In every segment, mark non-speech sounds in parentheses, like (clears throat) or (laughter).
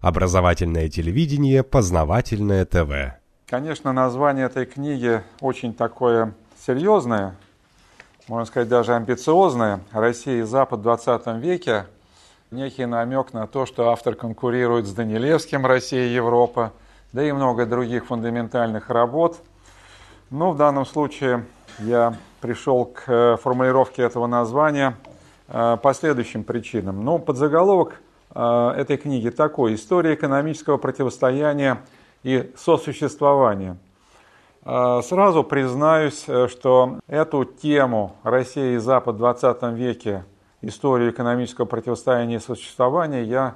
Образовательное телевидение, познавательное ТВ. Конечно, название этой книги очень такое серьезное, можно сказать, даже амбициозное. «Россия и Запад в 20 веке». Некий намек на то, что автор конкурирует с Данилевским «Россия и Европа», да и много других фундаментальных работ. Но в данном случае я пришел к э, формулировке этого названия э, по следующим причинам. Ну, подзаголовок этой книги такой «История экономического противостояния и сосуществования». Сразу признаюсь, что эту тему «Россия и Запад в 20 веке. Историю экономического противостояния и сосуществования» я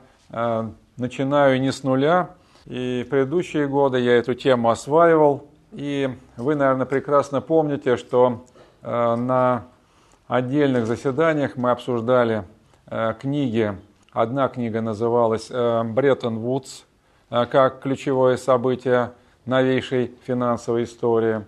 начинаю не с нуля, и предыдущие годы я эту тему осваивал, и вы, наверное, прекрасно помните, что э, на отдельных заседаниях мы обсуждали э, книги. Одна книга называлась э, «Бреттон Вудс» как ключевое событие новейшей финансовой истории.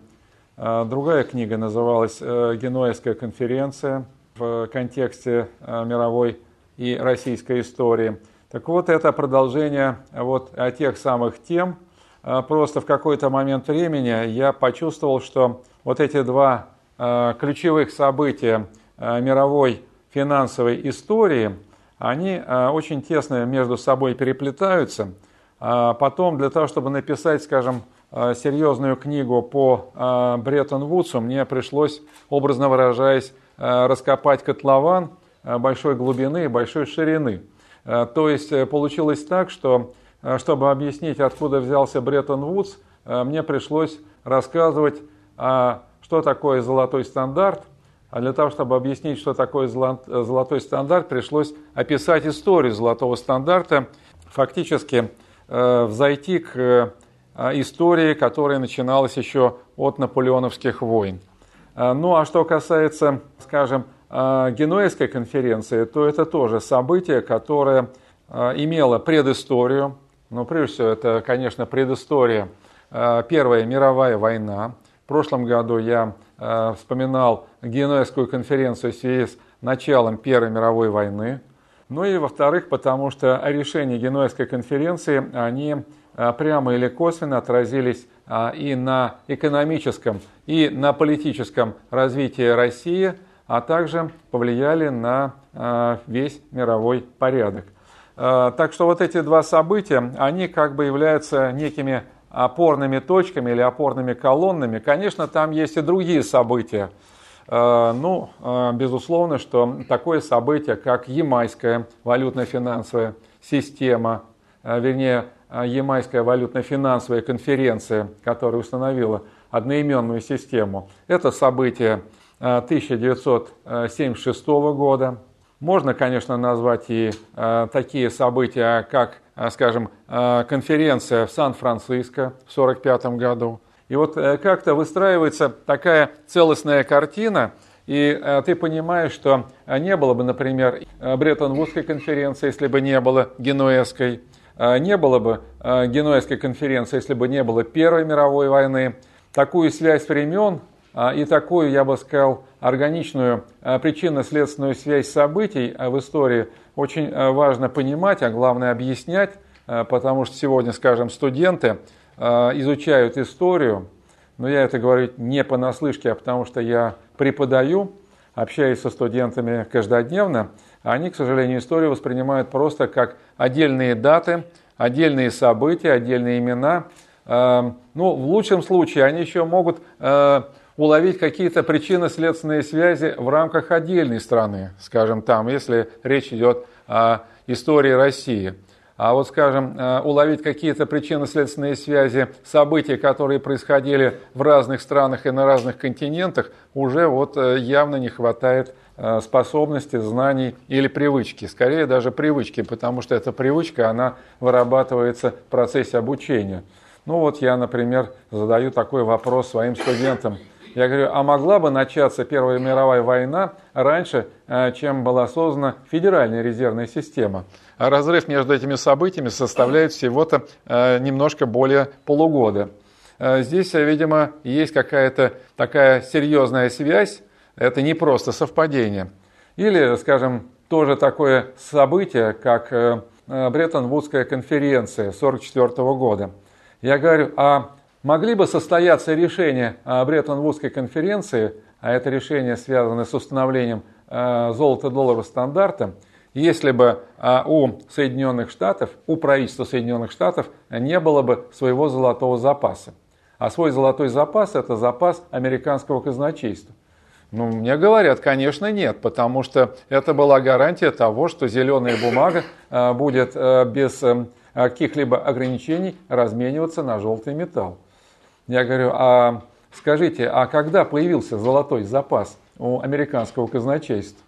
Другая книга называлась «Генуэзская конференция» в контексте мировой и российской истории. Так вот, это продолжение вот тех самых тем, просто в какой-то момент времени я почувствовал, что вот эти два ключевых события мировой финансовой истории, они очень тесно между собой переплетаются. Потом для того, чтобы написать, скажем, серьезную книгу по Бреттон-Вудсу, мне пришлось, образно выражаясь, раскопать котлован большой глубины и большой ширины. То есть э, получилось так, что чтобы объяснить, откуда взялся Бреттон-Вудс, мне пришлось рассказывать, а, что такое золотой стандарт. А для того, чтобы объяснить, что такое золотой стандарт, пришлось описать историю золотого стандарта, фактически э, взойти к истории, которая начиналась еще от наполеоновских войн. Ну а что касается, скажем, Генуэзской конференции, то это тоже событие, которое имело предысторию, но прежде всего это, конечно, предыстория. Э, Первая мировая война. В прошлом году я э, вспоминал Генуэзскую конференцию в связи с началом Первой мировой войны. Ну и во-вторых, потому что решения Генуэзской конференции, они э, прямо или косвенно отразились и на экономическом, и на политическом развитии России, а также повлияли на весь мировой порядок. Так что вот эти два события, они как бы являются некими опорными точками или опорными колоннами. Конечно, там есть и другие события. Э, ну, э, безусловно, что такое событие, как Ямайская валютно-финансовая система, вернее, Ямайская валютно-финансовая конференция, которая установила одноименную систему, это событие 1976 года, можно, конечно, назвать и э, такие события, как, э, скажем, э, конференция в Сан-Франциско в 1945 году. И вот э, как-то выстраивается такая целостная картина, и э, ты понимаешь, что не было бы, например, Бреттон-Вудской конференции, если бы не было Генуэзской, э, не было бы э, Генуэзской конференции, если бы не было Первой мировой войны. Такую связь времен и такую, я бы сказал, органичную причинно-следственную связь событий в истории очень важно понимать, а главное объяснять, потому что сегодня, скажем, студенты изучают историю, но я это говорю не понаслышке, а потому что я преподаю, общаюсь со студентами каждодневно, они, к сожалению, историю воспринимают просто как отдельные даты, отдельные события, отдельные имена. Ну, в лучшем случае они еще могут уловить какие-то причинно-следственные связи в рамках отдельной страны, скажем, там, если речь идет о истории России. А вот, скажем, э, уловить какие-то причинно-следственные связи событий, которые происходили в разных странах и на разных континентах, уже вот э, явно не хватает э, способности, знаний или привычки. Скорее даже привычки, потому что эта привычка, она вырабатывается в процессе обучения. Ну вот я, например, задаю такой вопрос своим студентам – я говорю, а могла бы начаться Первая мировая война раньше, чем была создана Федеральная резервная система? А разрыв между этими событиями составляет всего-то э, немножко более полугода. Э, здесь, видимо, есть какая-то такая серьезная связь, это не просто совпадение. Или, скажем, тоже такое событие, как Бреттон-Вудская конференция 1944 года. Я говорю, а могли бы состояться решения Бреттон-Вудской конференции, а это решение связано с установлением золото-долларового стандарта, если бы у Соединенных Штатов, у правительства Соединенных Штатов не было бы своего золотого запаса. А свой золотой запас – это запас американского казначейства. Ну, мне говорят, конечно, нет, потому что это была гарантия того, что зеленая бумага э, будет э, без э, каких-либо ограничений размениваться на желтый металл. Я говорю, а скажите, а когда появился золотой запас у американского казначейства?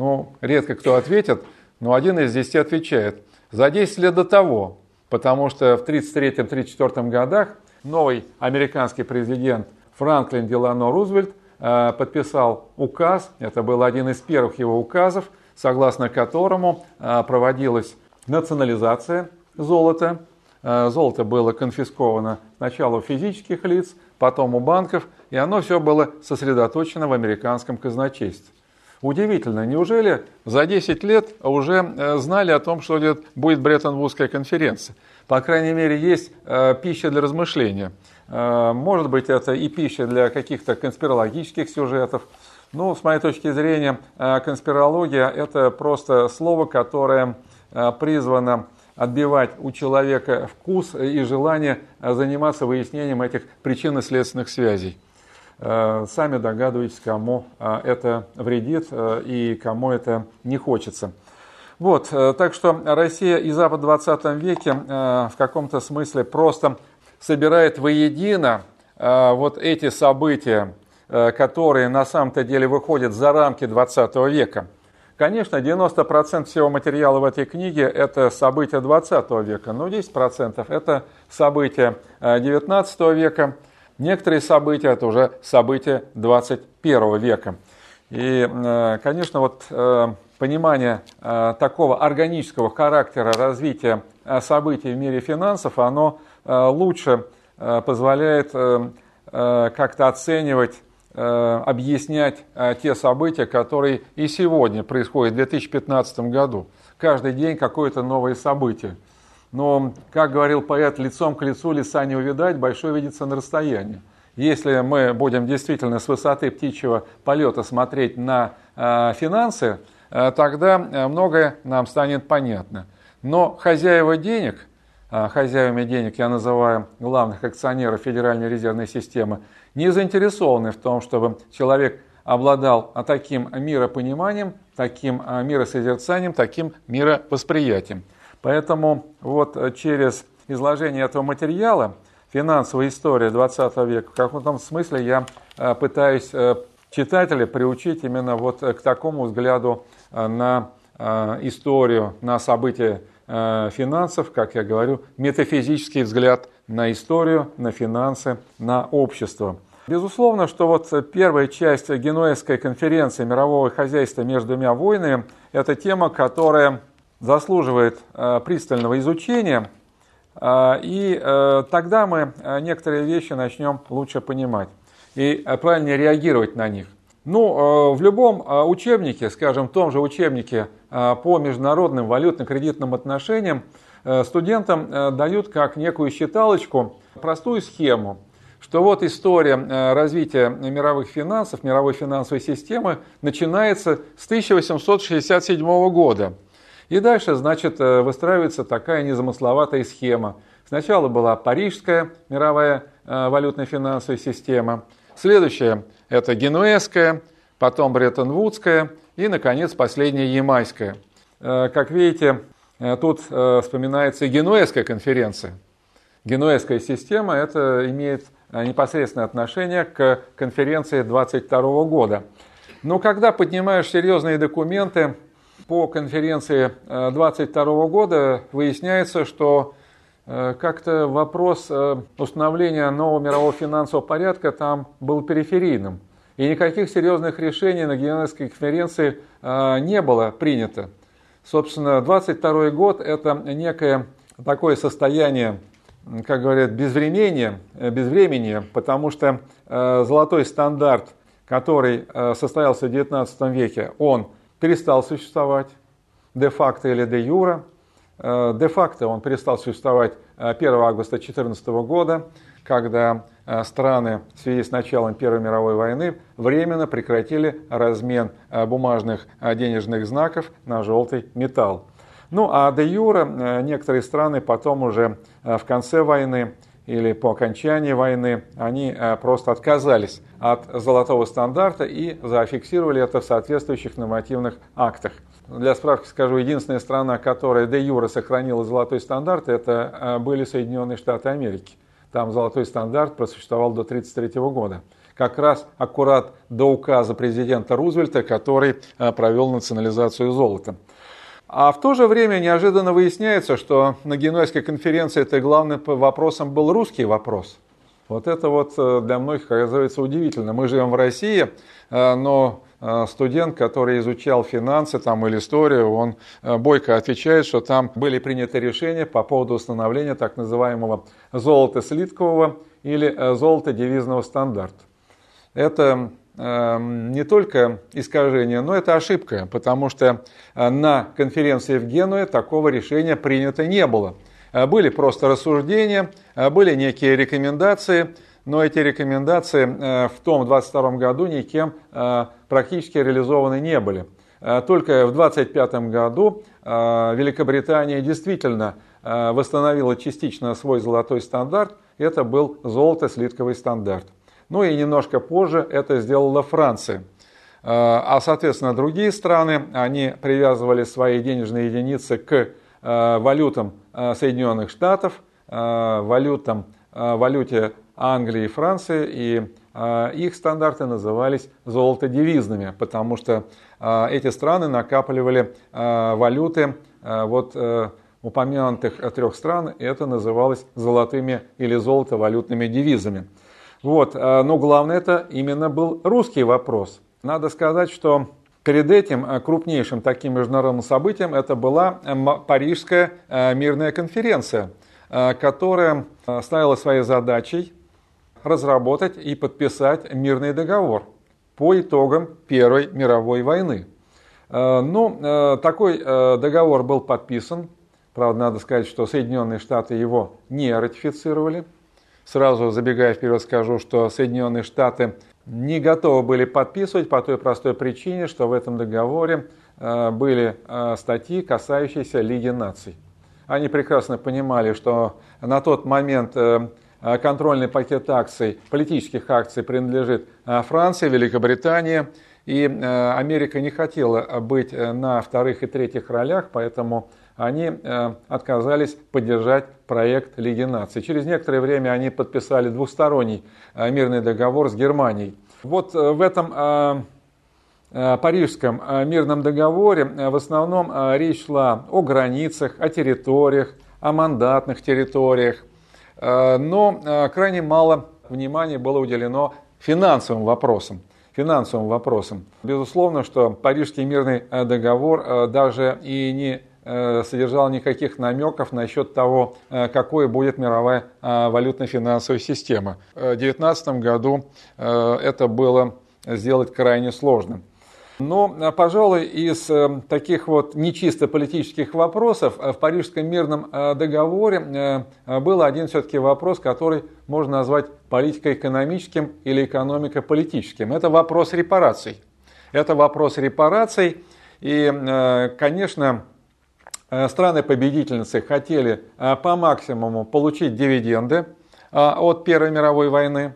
Ну, редко кто ответит, но один из десяти отвечает, за 10 лет до того, потому что в 1933-1934 годах новый американский президент Франклин Делано Рузвельт Э, подписал указ, это был один из первых его указов, согласно которому э, проводилась национализация золота. Э, золото было конфисковано сначала у физических лиц, потом у банков, и оно все было сосредоточено в американском казначействе. Удивительно, неужели за 10 лет уже знали о том, что будет Бреттон-Вудская конференция? По крайней мере, есть пища для размышления. Э, может быть, это и пища для каких-то конспирологических сюжетов. Ну, с моей точки зрения, э, конспирология – это просто слово, которое э, призвано отбивать у человека вкус и желание заниматься выяснением этих причинно-следственных связей. Сами догадываетесь, кому это вредит и кому это не хочется. Вот, так что Россия и Запад в 20 веке в каком-то смысле просто собирает воедино э, вот эти события, э, которые на самом-то деле выходят за рамки 20 века. Конечно, 90% всего материала в этой книге – это события 20 века, но 10% – это события 19 э, века, некоторые события – это уже события 21 века. И, конечно, вот понимание такого органического характера развития событий в мире финансов, оно Э, лучше э, позволяет э, как-то оценивать, объяснять те события, которые и сегодня происходят в 2015 году. Каждый день какое-то новое событие. Но, как говорил поэт, лицом к лицу леса не увидать, большой видится на расстоянии. Если мы будем действительно с высоты птичьего полета смотреть на финансы, тогда многое нам станет понятно. Но хозяева денег – хозяевами денег я называю главных акционеров Федеральной резервной системы, не заинтересованы в том, чтобы человек обладал таким миропониманием, таким миросозерцанием, таким мировосприятием. Поэтому вот через изложение этого материала «Финансовая история 20 века» в каком-то смысле я а, пытаюсь читателя приучить именно вот к такому взгляду на историю, на события Э, финансов, как я говорю, метафизический взгляд на историю, на финансы, на общество. Безусловно, что вот первая часть Генуэзской конференции мирового хозяйства между двумя войнами – это тема, которая заслуживает э, пристального изучения, э, и тогда мы некоторые вещи начнем лучше понимать и правильнее реагировать на них. Ну, в любом учебнике, скажем, в том же учебнике Э, по международным валютно-кредитным отношениям э, студентам э, дают как некую считалочку, простую схему, что вот история развития мировых финансов, мировой финансовой системы начинается с 1867 года. И дальше, значит, выстраивается такая незамысловатая схема. Сначала была Парижская мировая валютная финансовая система, следующая – это Генуэзская, потом Бреттон-Вудская и, наконец, последняя Ямайская. Э, как видите, э, тут э, вспоминается и Генуэзская конференция. Генуэзская система это имеет непосредственное отношение к конференции 22 года. Но когда поднимаешь серьезные документы по конференции 22 года, выясняется, что как-то вопрос установления нового мирового финансового порядка там был периферийным. И никаких серьезных решений на Генуэзской конференции не было принято. Собственно, 22 год – это некое такое состояние, как говорят, безвремения, э, безвремени, потому что э, золотой стандарт, который э, состоялся в XIX веке, он перестал существовать де-факто или де-юра. де-факто он перестал существовать 1 августа 2014 года, когда страны в связи с началом Первой мировой войны временно прекратили размен бумажных денежных знаков на желтый металл. Ну а де юра некоторые страны потом уже в конце войны или по окончании войны, они э, просто отказались от золотого стандарта и зафиксировали это в соответствующих нормативных актах. Для справки скажу, единственная страна, которая де юра сохранила золотой стандарт, это э, были Соединенные Штаты Америки. Там золотой стандарт просуществовал до 1933 года. Как раз аккурат до указа президента Рузвельта, который э, провел национализацию золота. А в то же время неожиданно выясняется, что на Генуэзской конференции это главным вопросом был русский вопрос. Вот это вот э, для многих оказывается удивительно. Мы живем в России, э, но э, студент, который изучал финансы там, или историю, он бойко отвечает, что там были приняты решения по поводу установления так называемого золота слиткового или золота девизного стандарта. Это не только искажение, но это ошибка, потому что э, на конференции в Генуе такого решения принято не было. Э, были просто рассуждения, э, были некие рекомендации, но эти рекомендации в том 22 году никем практически реализованы не были. Только в 25 году Великобритания действительно восстановила частично свой золотой стандарт. Это был золото-слитковый стандарт. Ну и немножко позже это сделала Франция. А, а, соответственно, другие страны, они привязывали свои денежные единицы к а, валютам а, Соединенных Штатов, валютам, валюте Англии и Франции, и их стандарты назывались золотодевизными, потому что эти страны накапливали валюты вот э, упомянутых трех стран, и это называлось золотыми или золотовалютными девизами. Вот, э, но главное это именно был русский вопрос. Надо сказать, что перед этим э, крупнейшим таким международным событием это была э, Парижская мирная конференция, которая ставила своей задачей разработать и подписать мирный договор по итогам Первой мировой войны. Ну, такой договор был подписан. Правда, надо сказать, что Соединенные Штаты его не ратифицировали. Сразу забегая вперед скажу, что Соединенные Штаты не готовы были подписывать по той простой причине, что в этом договоре э, были э, статьи, касающиеся Лиги наций. Они прекрасно понимали, что на тот момент э, контрольный пакет акций, политических акций принадлежит Франции, Великобритании, и Америка не хотела быть на вторых и третьих ролях, поэтому они э, отказались поддержать проект Лиги наций. Через некоторое время они подписали двусторонний э, мирный договор с Германией. Вот э, в этом Парижском мирном договоре в основном речь шла о границах, о территориях, о мандатных территориях, но крайне мало внимания было уделено финансовым вопросам финансовым вопросам. Безусловно, что Парижский мирный договор даже и не содержал никаких намеков насчет того, э, какой будет мировая э, валютно-финансовая система. В 2019 году это было сделать крайне сложно. Но, пожалуй, из таких вот нечисто политических вопросов в Парижском мирном договоре был один все-таки вопрос, который можно назвать политико-экономическим или экономико-политическим. Это вопрос репараций. Это вопрос репараций. И, конечно, Э, страны-победительницы хотели э, по максимуму получить дивиденды э, от Первой мировой войны.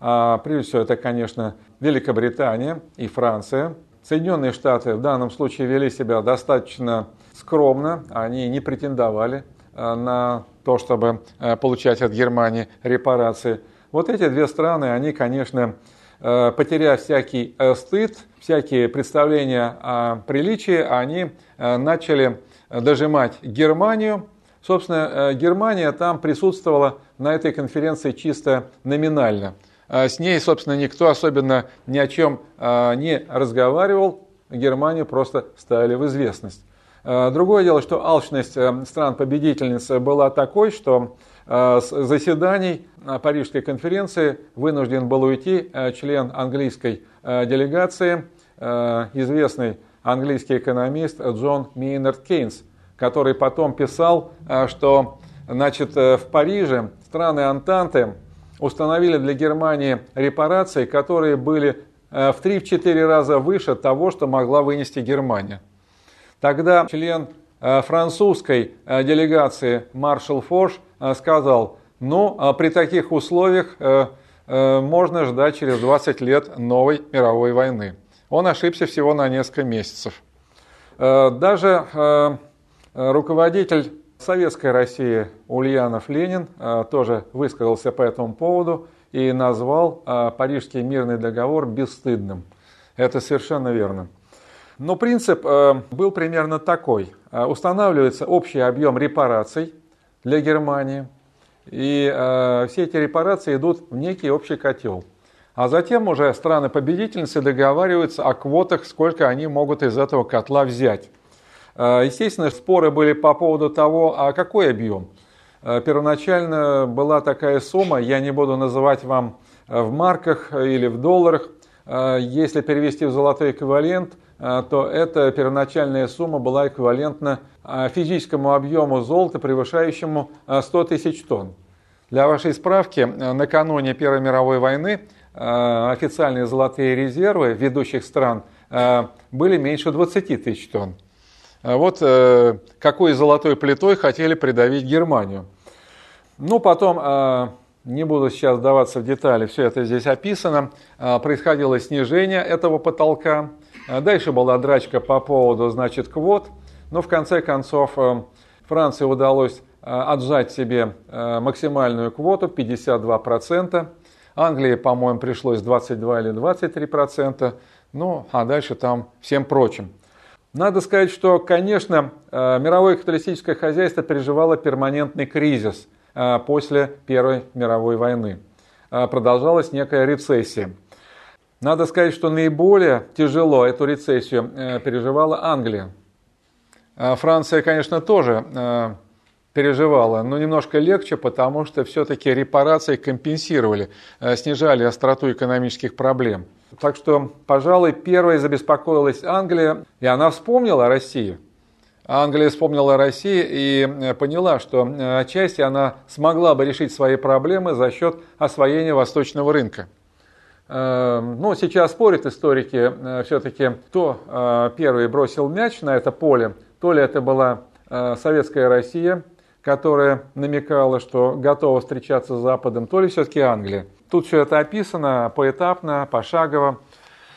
Прежде всего, это, конечно, Великобритания и Франция. Соединенные Штаты в данном случае вели себя достаточно скромно. Они не претендовали на то, чтобы получать от Германии репарации. Вот эти две страны, они, конечно, потеряв всякий стыд, всякие представления о приличии, они начали дожимать Германию. Собственно, э, Германия там присутствовала на этой конференции чисто номинально. А с ней, собственно, никто особенно ни о чем а, не разговаривал. Германию просто ставили в известность. Другое дело, что алчность э, стран-победительниц была такой, что с заседаний Парижской конференции вынужден был уйти э, член английской делегации, известный английский экономист Джон Мейнард Кейнс, который потом писал, что значит, в Париже страны Антанты установили для Германии репарации, которые были в 3-4 раза выше того, что могла вынести Германия. Тогда член французской делегации маршал Фош сказал, ну, при таких условиях можно ждать через 20 лет новой мировой войны. Он ошибся всего на несколько месяцев. Э, даже э, руководитель Советской России Ульянов Ленин э, тоже высказался по этому поводу и назвал Парижский мирный договор бесстыдным. Это совершенно верно. Но принцип был примерно такой. Устанавливается общий объем репараций для Германии, и все эти репарации идут в некий общий котел – а затем уже страны-победительницы договариваются о квотах, сколько они могут из этого котла взять. Э, естественно, споры были по поводу того, а какой объем. Э, первоначально была такая сумма, я не буду называть вам э, в марках или в долларах. Если перевести в золотой эквивалент, то эта первоначальная сумма была эквивалентна физическому объему золота, превышающему 100 тысяч тонн. Для вашей справки, накануне Первой мировой войны официальные золотые резервы ведущих стран э, были меньше 20 тысяч тонн. Э, вот какой золотой плитой хотели придавить Германию. Ну, потом, не буду сейчас вдаваться в детали, все это здесь описано, происходило снижение этого потолка. Дальше была драчка по поводу, значит, квот. Но в конце концов Франции удалось отжать себе максимальную квоту 52%. Англии, по-моему, пришлось 22 или 23 процента, ну, а дальше там всем прочим. Надо сказать, что, конечно, э, мировое капиталистическое хозяйство переживало перманентный кризис э, после Первой мировой войны. Э, продолжалась некая рецессия. Надо сказать, что наиболее тяжело эту рецессию переживала Англия. Франция, конечно, тоже переживала, но немножко легче, потому что все-таки репарации компенсировали, э, снижали остроту экономических проблем. Так что, пожалуй, первой забеспокоилась Англия, и она вспомнила о России. Англия вспомнила о России и э, поняла, что э, отчасти она смогла бы решить свои проблемы за счет освоения восточного рынка. Ну, сейчас спорят историки все-таки, кто первый бросил мяч на это поле. То ли это была советская Россия, которая намекала, что готова встречаться с Западом, то ли все-таки Англия. Тут все это описано поэтапно, пошагово.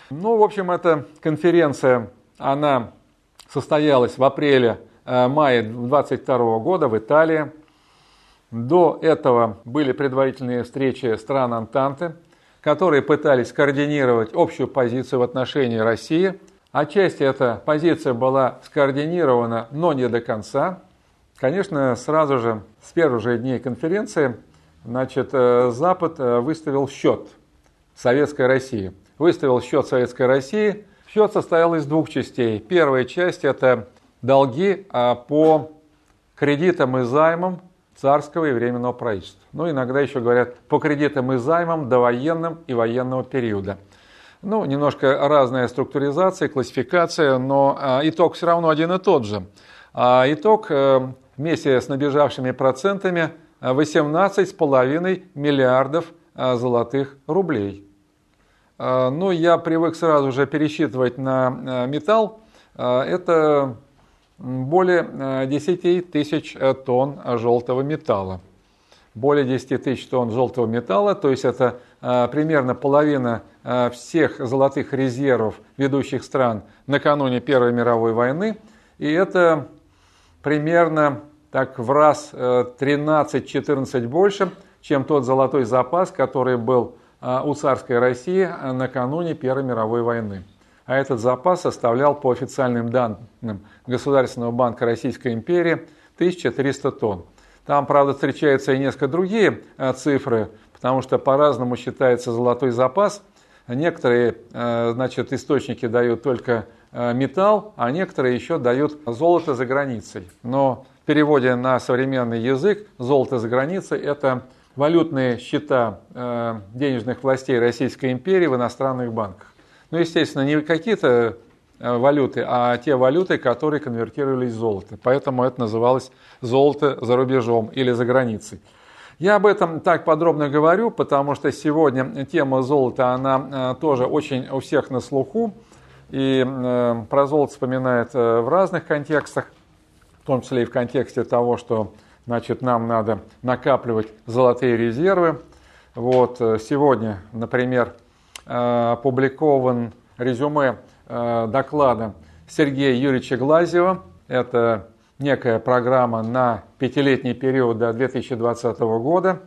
Ну, в общем, эта конференция, она состоялась в апреле-мае э, 22 года в Италии. До этого были предварительные встречи стран Антанты, которые пытались координировать общую позицию в отношении России. Отчасти эта позиция была скоординирована, но не до конца. Конечно, сразу же с первых же дней конференции значит, э, Запад э, выставил счет Советской России. Выставил счет Советской России. Счет состоял из двух частей. Первая часть – это долги а, по кредитам и займам царского и временного правительства. Ну, иногда еще говорят по кредитам и займам довоенным и военного периода. Ну, немножко разная структуризация, классификация, но а, итог все равно один и тот же. А итог э, вместе с набежавшими процентами 18,5 миллиардов а, золотых рублей. А, ну, я привык сразу же пересчитывать на металл. Это более 10 тысяч тонн желтого металла. Более 10 тысяч тонн желтого металла, то есть это примерно половина всех золотых резервов ведущих стран накануне Первой мировой войны. И это примерно так в раз 13-14 э, больше, чем тот золотой запас, который был э, у царской России э, накануне Первой мировой войны. А этот запас составлял по официальным данным Государственного банка Российской империи 1300 тонн. Там, правда, встречаются и несколько другие цифры, потому что по-разному считается золотой запас. Некоторые значит, источники дают только металл, а некоторые еще дают золото за границей. Но в переводе на современный язык золото за границей – это валютные счета э, денежных властей Российской империи в иностранных банках. Ну, естественно, не какие-то валюты, а те валюты, которые конвертировались в золото. Поэтому это называлось золото за рубежом или за границей. Я об этом так подробно говорю, потому что сегодня тема золота, она тоже очень у всех на слуху. И про золото вспоминает в разных контекстах, в том числе и в контексте того, что значит, нам надо накапливать золотые резервы. Вот сегодня, например, опубликован резюме доклада Сергея Юрьевича Глазева. Это некая программа на пятилетний период до 2020 года.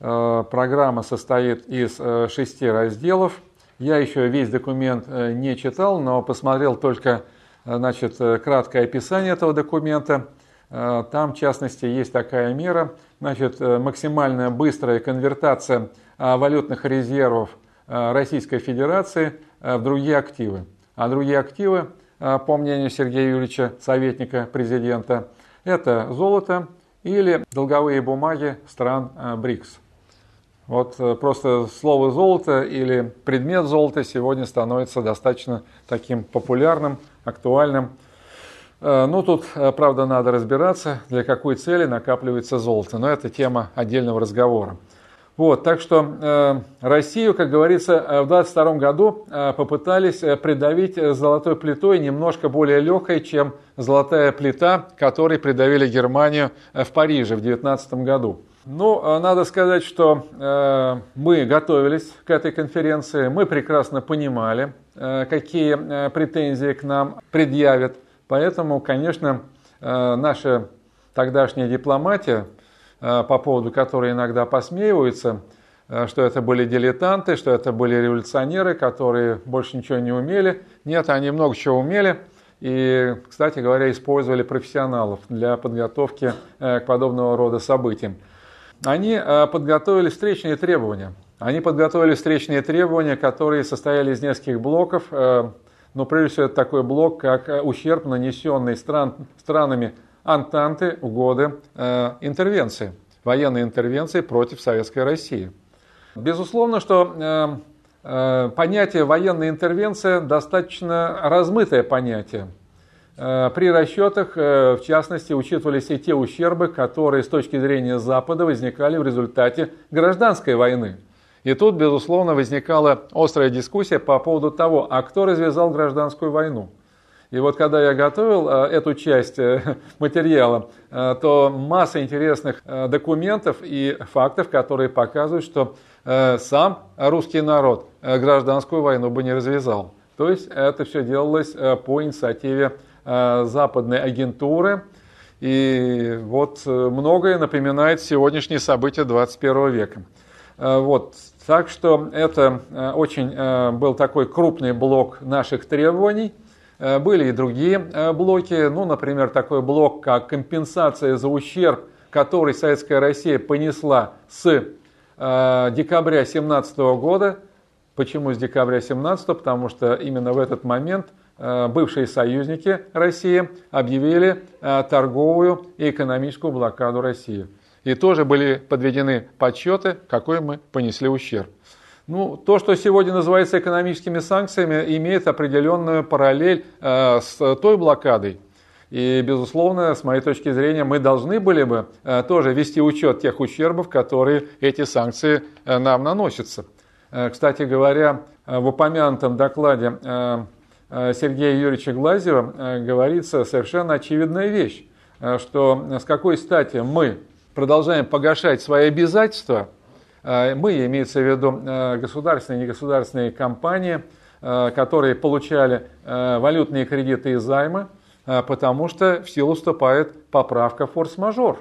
Э, программа состоит из э, шести разделов. Я еще весь документ э, не читал, но посмотрел только значит, краткое описание этого документа. Там, в частности, есть такая мера, значит, максимальная быстрая конвертация валютных резервов Российской Федерации в другие активы. А другие активы Э, по мнению Сергея Юрьевича, советника президента, это золото или долговые бумаги стран э, БРИКС. Вот э, просто слово золото или предмет золота сегодня становится достаточно таким популярным, актуальным. Ну, тут, правда, надо разбираться, для какой цели накапливается золото, но это тема отдельного разговора. Вот, так что э, Россию, как говорится, э, в 22 году э, попытались э, придавить э, золотой плитой немножко более легкой, чем золотая плита, которой придавили Германию в Париже в 19 году. Ну, надо сказать, что э, мы готовились к этой конференции, мы прекрасно понимали, э, какие э, претензии к нам предъявят. Поэтому, конечно, э, наша тогдашняя дипломатия Э, по поводу которой иногда посмеиваются, э, что это были дилетанты, что это были революционеры, которые больше ничего не умели. Нет, они много чего умели. И, кстати говоря, использовали профессионалов для подготовки э, к подобного рода событиям. Они подготовили встречные требования. Они подготовили встречные требования, которые состояли из нескольких блоков. Но прежде всего это такой блок, как ущерб, нанесенный стран, странами Антанты в годы э, интервенции, военной интервенции против Советской России. Безусловно, что э, э, понятие военная интервенция достаточно размытое понятие. Э, при расчетах, э, в частности, учитывались и те ущербы, которые с точки зрения Запада возникали в результате гражданской войны. И тут, безусловно, возникала острая дискуссия по поводу того, а кто развязал гражданскую войну. И вот когда я готовил э, эту часть (laughs) материала, то масса интересных документов и фактов, которые показывают, что сам русский народ гражданскую войну бы не развязал. То есть это все делалось по инициативе западной агентуры. И вот многое напоминает сегодняшние события 21 века. Вот. Так что это очень был такой крупный блок наших требований – Э, были и другие э, блоки, ну, например, такой блок, как компенсация за ущерб, который Советская Россия понесла с э, декабря 2017 года. Почему с декабря 2017? Потому что именно в этот момент бывшие союзники России объявили торговую и экономическую блокаду России. И тоже были подведены подсчеты, какой мы понесли ущерб. Ну, то, что сегодня называется экономическими санкциями, имеет определенную параллель э, с той блокадой. И, безусловно, с моей точки зрения, мы должны были бы э, тоже вести учет тех ущербов, которые эти санкции э, нам наносятся. Э, кстати говоря, э, в упомянутом докладе э, э, Сергея Юрьевича Глазева э, говорится совершенно очевидная вещь, э, что с какой стати мы продолжаем погашать свои обязательства – Э, мы, имеется в виду э, государственные и негосударственные компании, э, которые получали валютные кредиты и займы, потому что в силу вступает поправка форс-мажор.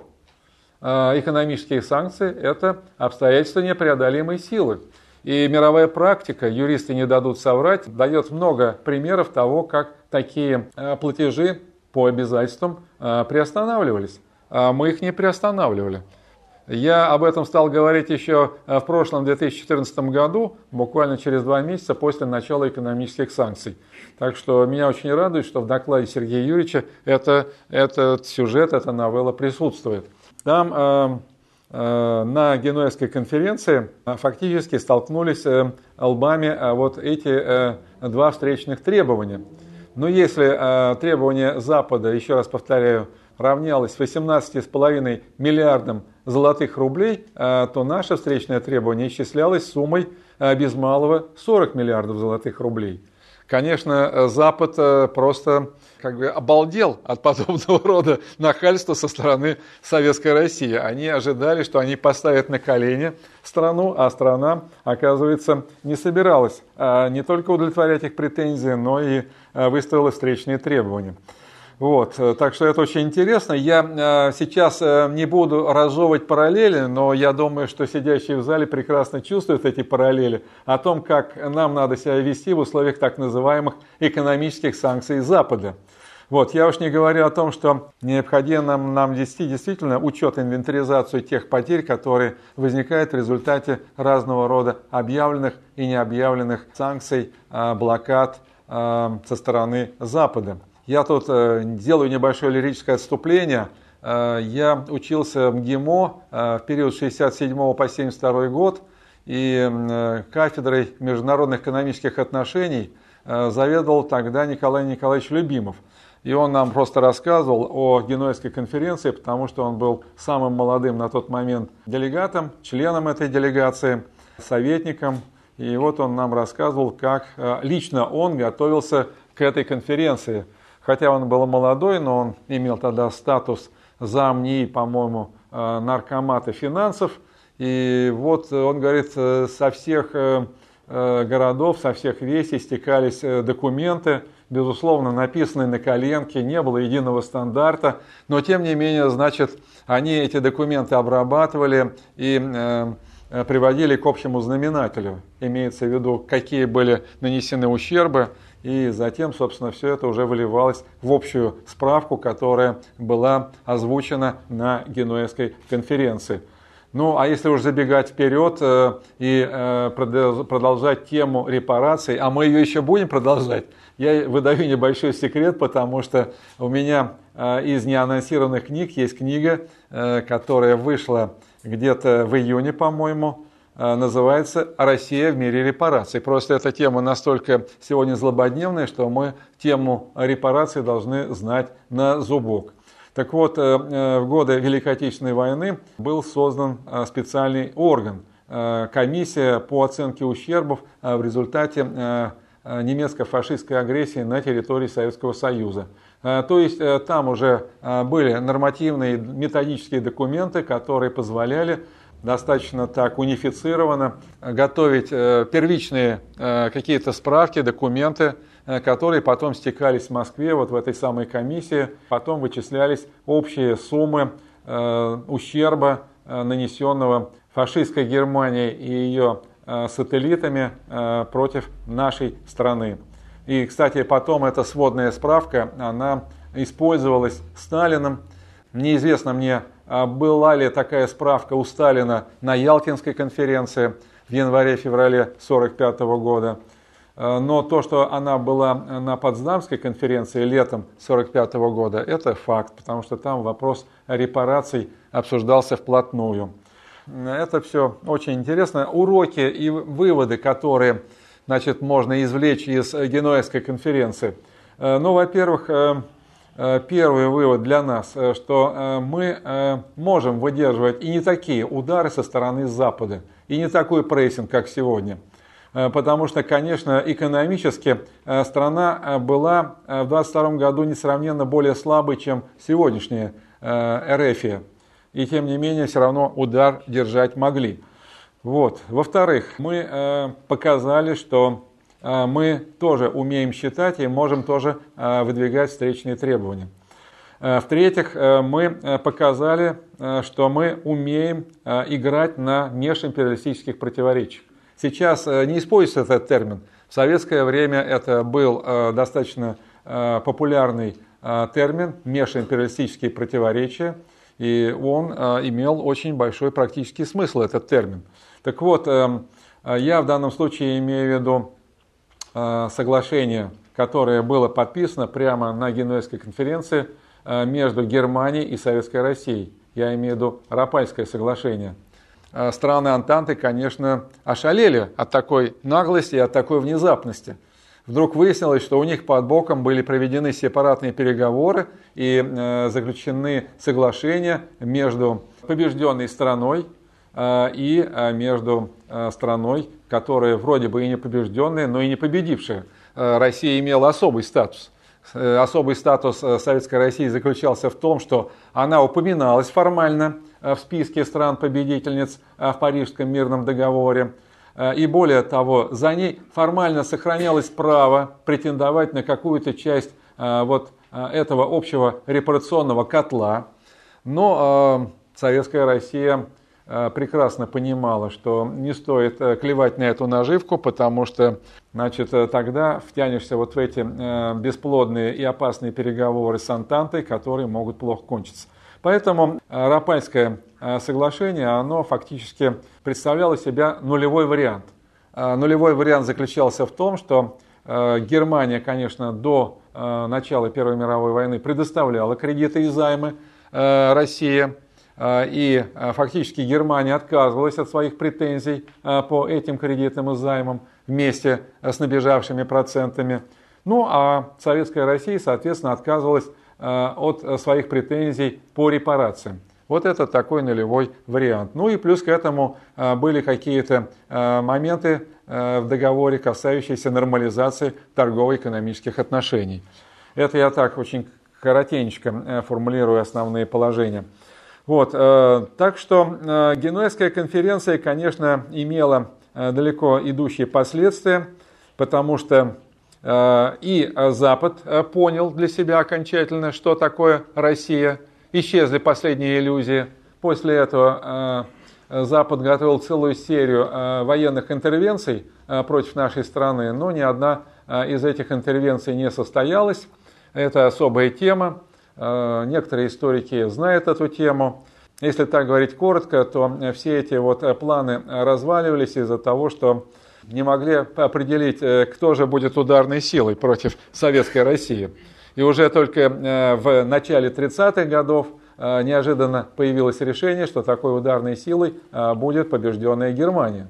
Экономические санкции – это обстоятельства непреодолимой силы. И мировая практика, юристы не дадут соврать, дает много примеров того, как такие платежи по обязательствам приостанавливались. Мы их не приостанавливали. Я об этом стал говорить еще э, в прошлом 2014 году, буквально через два месяца после начала экономических санкций. Так что меня очень радует, что в докладе Сергея Юрьевича это, этот сюжет, эта новелла присутствует. Там э, э, на Генуэзской конференции э, фактически столкнулись э, лбами э, вот эти э, два встречных требования. Но если требование Запада, еще раз повторяю, равнялось 18,5 миллиардам золотых рублей, то наше встречное требование исчислялось суммой без малого 40 миллиардов золотых рублей. Конечно, Запад просто как бы обалдел от подобного (laughs) рода нахальства со стороны Советской России. Они ожидали, что они поставят на колени страну, а страна, оказывается, не собиралась а не только удовлетворять их претензии, но и выставила встречные требования. Вот, э, так что это очень интересно. Я э, сейчас э, не буду разжевывать параллели, но я думаю, что сидящие в зале прекрасно чувствуют эти параллели о том, как нам надо себя вести в условиях так называемых экономических санкций Запада. Вот, я уж не говорю о том, что необходимо нам, нам вести действительно учет, инвентаризацию тех потерь, которые возникают в результате разного рода объявленных и необъявленных санкций, блокад со стороны Запада. Я тут э, делаю небольшое лирическое отступление. Э, я учился в МГИМО э, в период 67 по 72 год, и кафедрой международных экономических отношений заведовал тогда Николай Николаевич Любимов. И он нам просто рассказывал о Генуэзской конференции, потому что он был самым молодым на тот момент делегатом, членом этой делегации, советником. И вот он нам рассказывал, как лично он готовился к этой конференции – Хотя он был молодой, но он имел тогда статус замни, по-моему, э, наркомата финансов. И вот он говорит, э, со всех э, городов, со всех весей стекались документы, безусловно, написанные на коленке, не было единого стандарта, но тем не менее, значит, они эти документы обрабатывали и приводили к общему знаменателю. Имеется в виду, какие были нанесены ущербы, и затем, собственно, все это уже выливалось в общую справку, которая была озвучена на Генуэзской конференции. Ну, а если уже забегать вперед э, и э, продолжать тему репараций, а мы ее еще будем продолжать, я выдаю небольшой секрет, потому что у меня э, из неанонсированных книг есть книга, которая вышла где-то в июне, по-моему, называется «Россия в мире репараций». Просто эта тема настолько сегодня злободневная, что мы тему репараций должны знать на зубок. Так вот, э, э, в годы Великой Отечественной войны был создан специальный орган, комиссия по оценке ущербов в результате немецко-фашистской агрессии на территории Советского Союза. То есть там уже были нормативные методические документы, которые позволяли достаточно так унифицированно, готовить э, первичные э, какие-то справки, документы, э, которые потом стекались в Москве, вот в этой самой комиссии, потом вычислялись общие суммы ущерба, нанесенного фашистской Германией и ее сателлитами против нашей страны. И, кстати, потом эта сводная справка, она использовалась Сталином. Неизвестно мне, была ли такая справка у Сталина на Ялтинской конференции в январе-феврале 1945 года. А, но то, что она была на Потсдамской конференции летом 1945 года, это факт, потому что там вопрос репараций обсуждался вплотную. Это все очень интересно. Уроки и выводы, которые значит, можно извлечь из Генуэзской конференции. А, ну, во-первых, э, Э, первый вывод для нас, э, что э, мы можем выдерживать и не такие удары со стороны Запада, и не такой прессинг, как сегодня. Потому что, конечно, экономически страна была в 2022 году несравненно более слабой, чем сегодняшняя РФ. И тем не менее, все равно удар держать могли. Вот. Во-вторых, мы показали, что мы тоже умеем считать и можем тоже а, выдвигать встречные требования. А, в-третьих, мы показали, что мы умеем играть на межимпериалистических противоречиях. Сейчас не используется этот термин. В советское время это был достаточно популярный термин межимпериалистические противоречия, и он имел очень большой практический смысл, этот термин. Так вот, я в данном случае имею в виду Э, соглашение, которое было подписано прямо на Генуэзской конференции э, между Германией и Советской Россией. Я имею в виду Рапальское соглашение. Э, страны Антанты, конечно, ошалели от такой наглости и от такой внезапности. вдруг выяснилось, что у них под боком были проведены сепаратные переговоры и э, заключены соглашения между побежденной страной э, и э, между э, страной, которая вроде бы и не побежденная, но и не победившая. Э, Россия имела особый статус. Э, особый статус э, Советской России заключался в том, что она упоминалась формально э, в списке стран-победительниц в Парижском мирном договоре. И более того, за ней формально сохранялось право претендовать на какую-то часть вот этого общего репарационного котла. Но Советская Россия Э, прекрасно понимала, что не стоит э, клевать на эту наживку, потому что значит, э, тогда втянешься вот в эти бесплодные и опасные переговоры с Антантой, которые могут плохо кончиться. Поэтому Рапальское соглашение, оно фактически представляло себя нулевой вариант. Нулевой вариант заключался в том, что Германия, конечно, до начала Первой мировой войны предоставляла кредиты и займы России – и а, фактически Германия отказывалась от своих претензий а, по этим кредитам и займам вместе с набежавшими процентами. Ну а Советская Россия, соответственно, отказывалась от своих претензий по репарациям. Вот это такой нулевой вариант. Ну и плюс к этому были какие-то моменты в договоре, касающиеся нормализации торгово-экономических отношений. Это я так очень коротенько формулирую основные положения. Вот, э, так что э, Генуэзская конференция, конечно, имела э, далеко идущие последствия, потому что и Запад понял для себя окончательно, что такое Россия. Исчезли последние иллюзии. После этого Запад готовил целую серию военных интервенций против нашей страны, но ни одна из этих интервенций не состоялась. Это особая тема. Э, некоторые историки знают эту тему. Если так говорить коротко, то все эти вот э, планы разваливались из-за того, что не могли определить, э, кто же будет ударной силой против Советской России. И уже только в начале 30-х годов неожиданно появилось решение, что такой ударной силой будет побежденная Германия.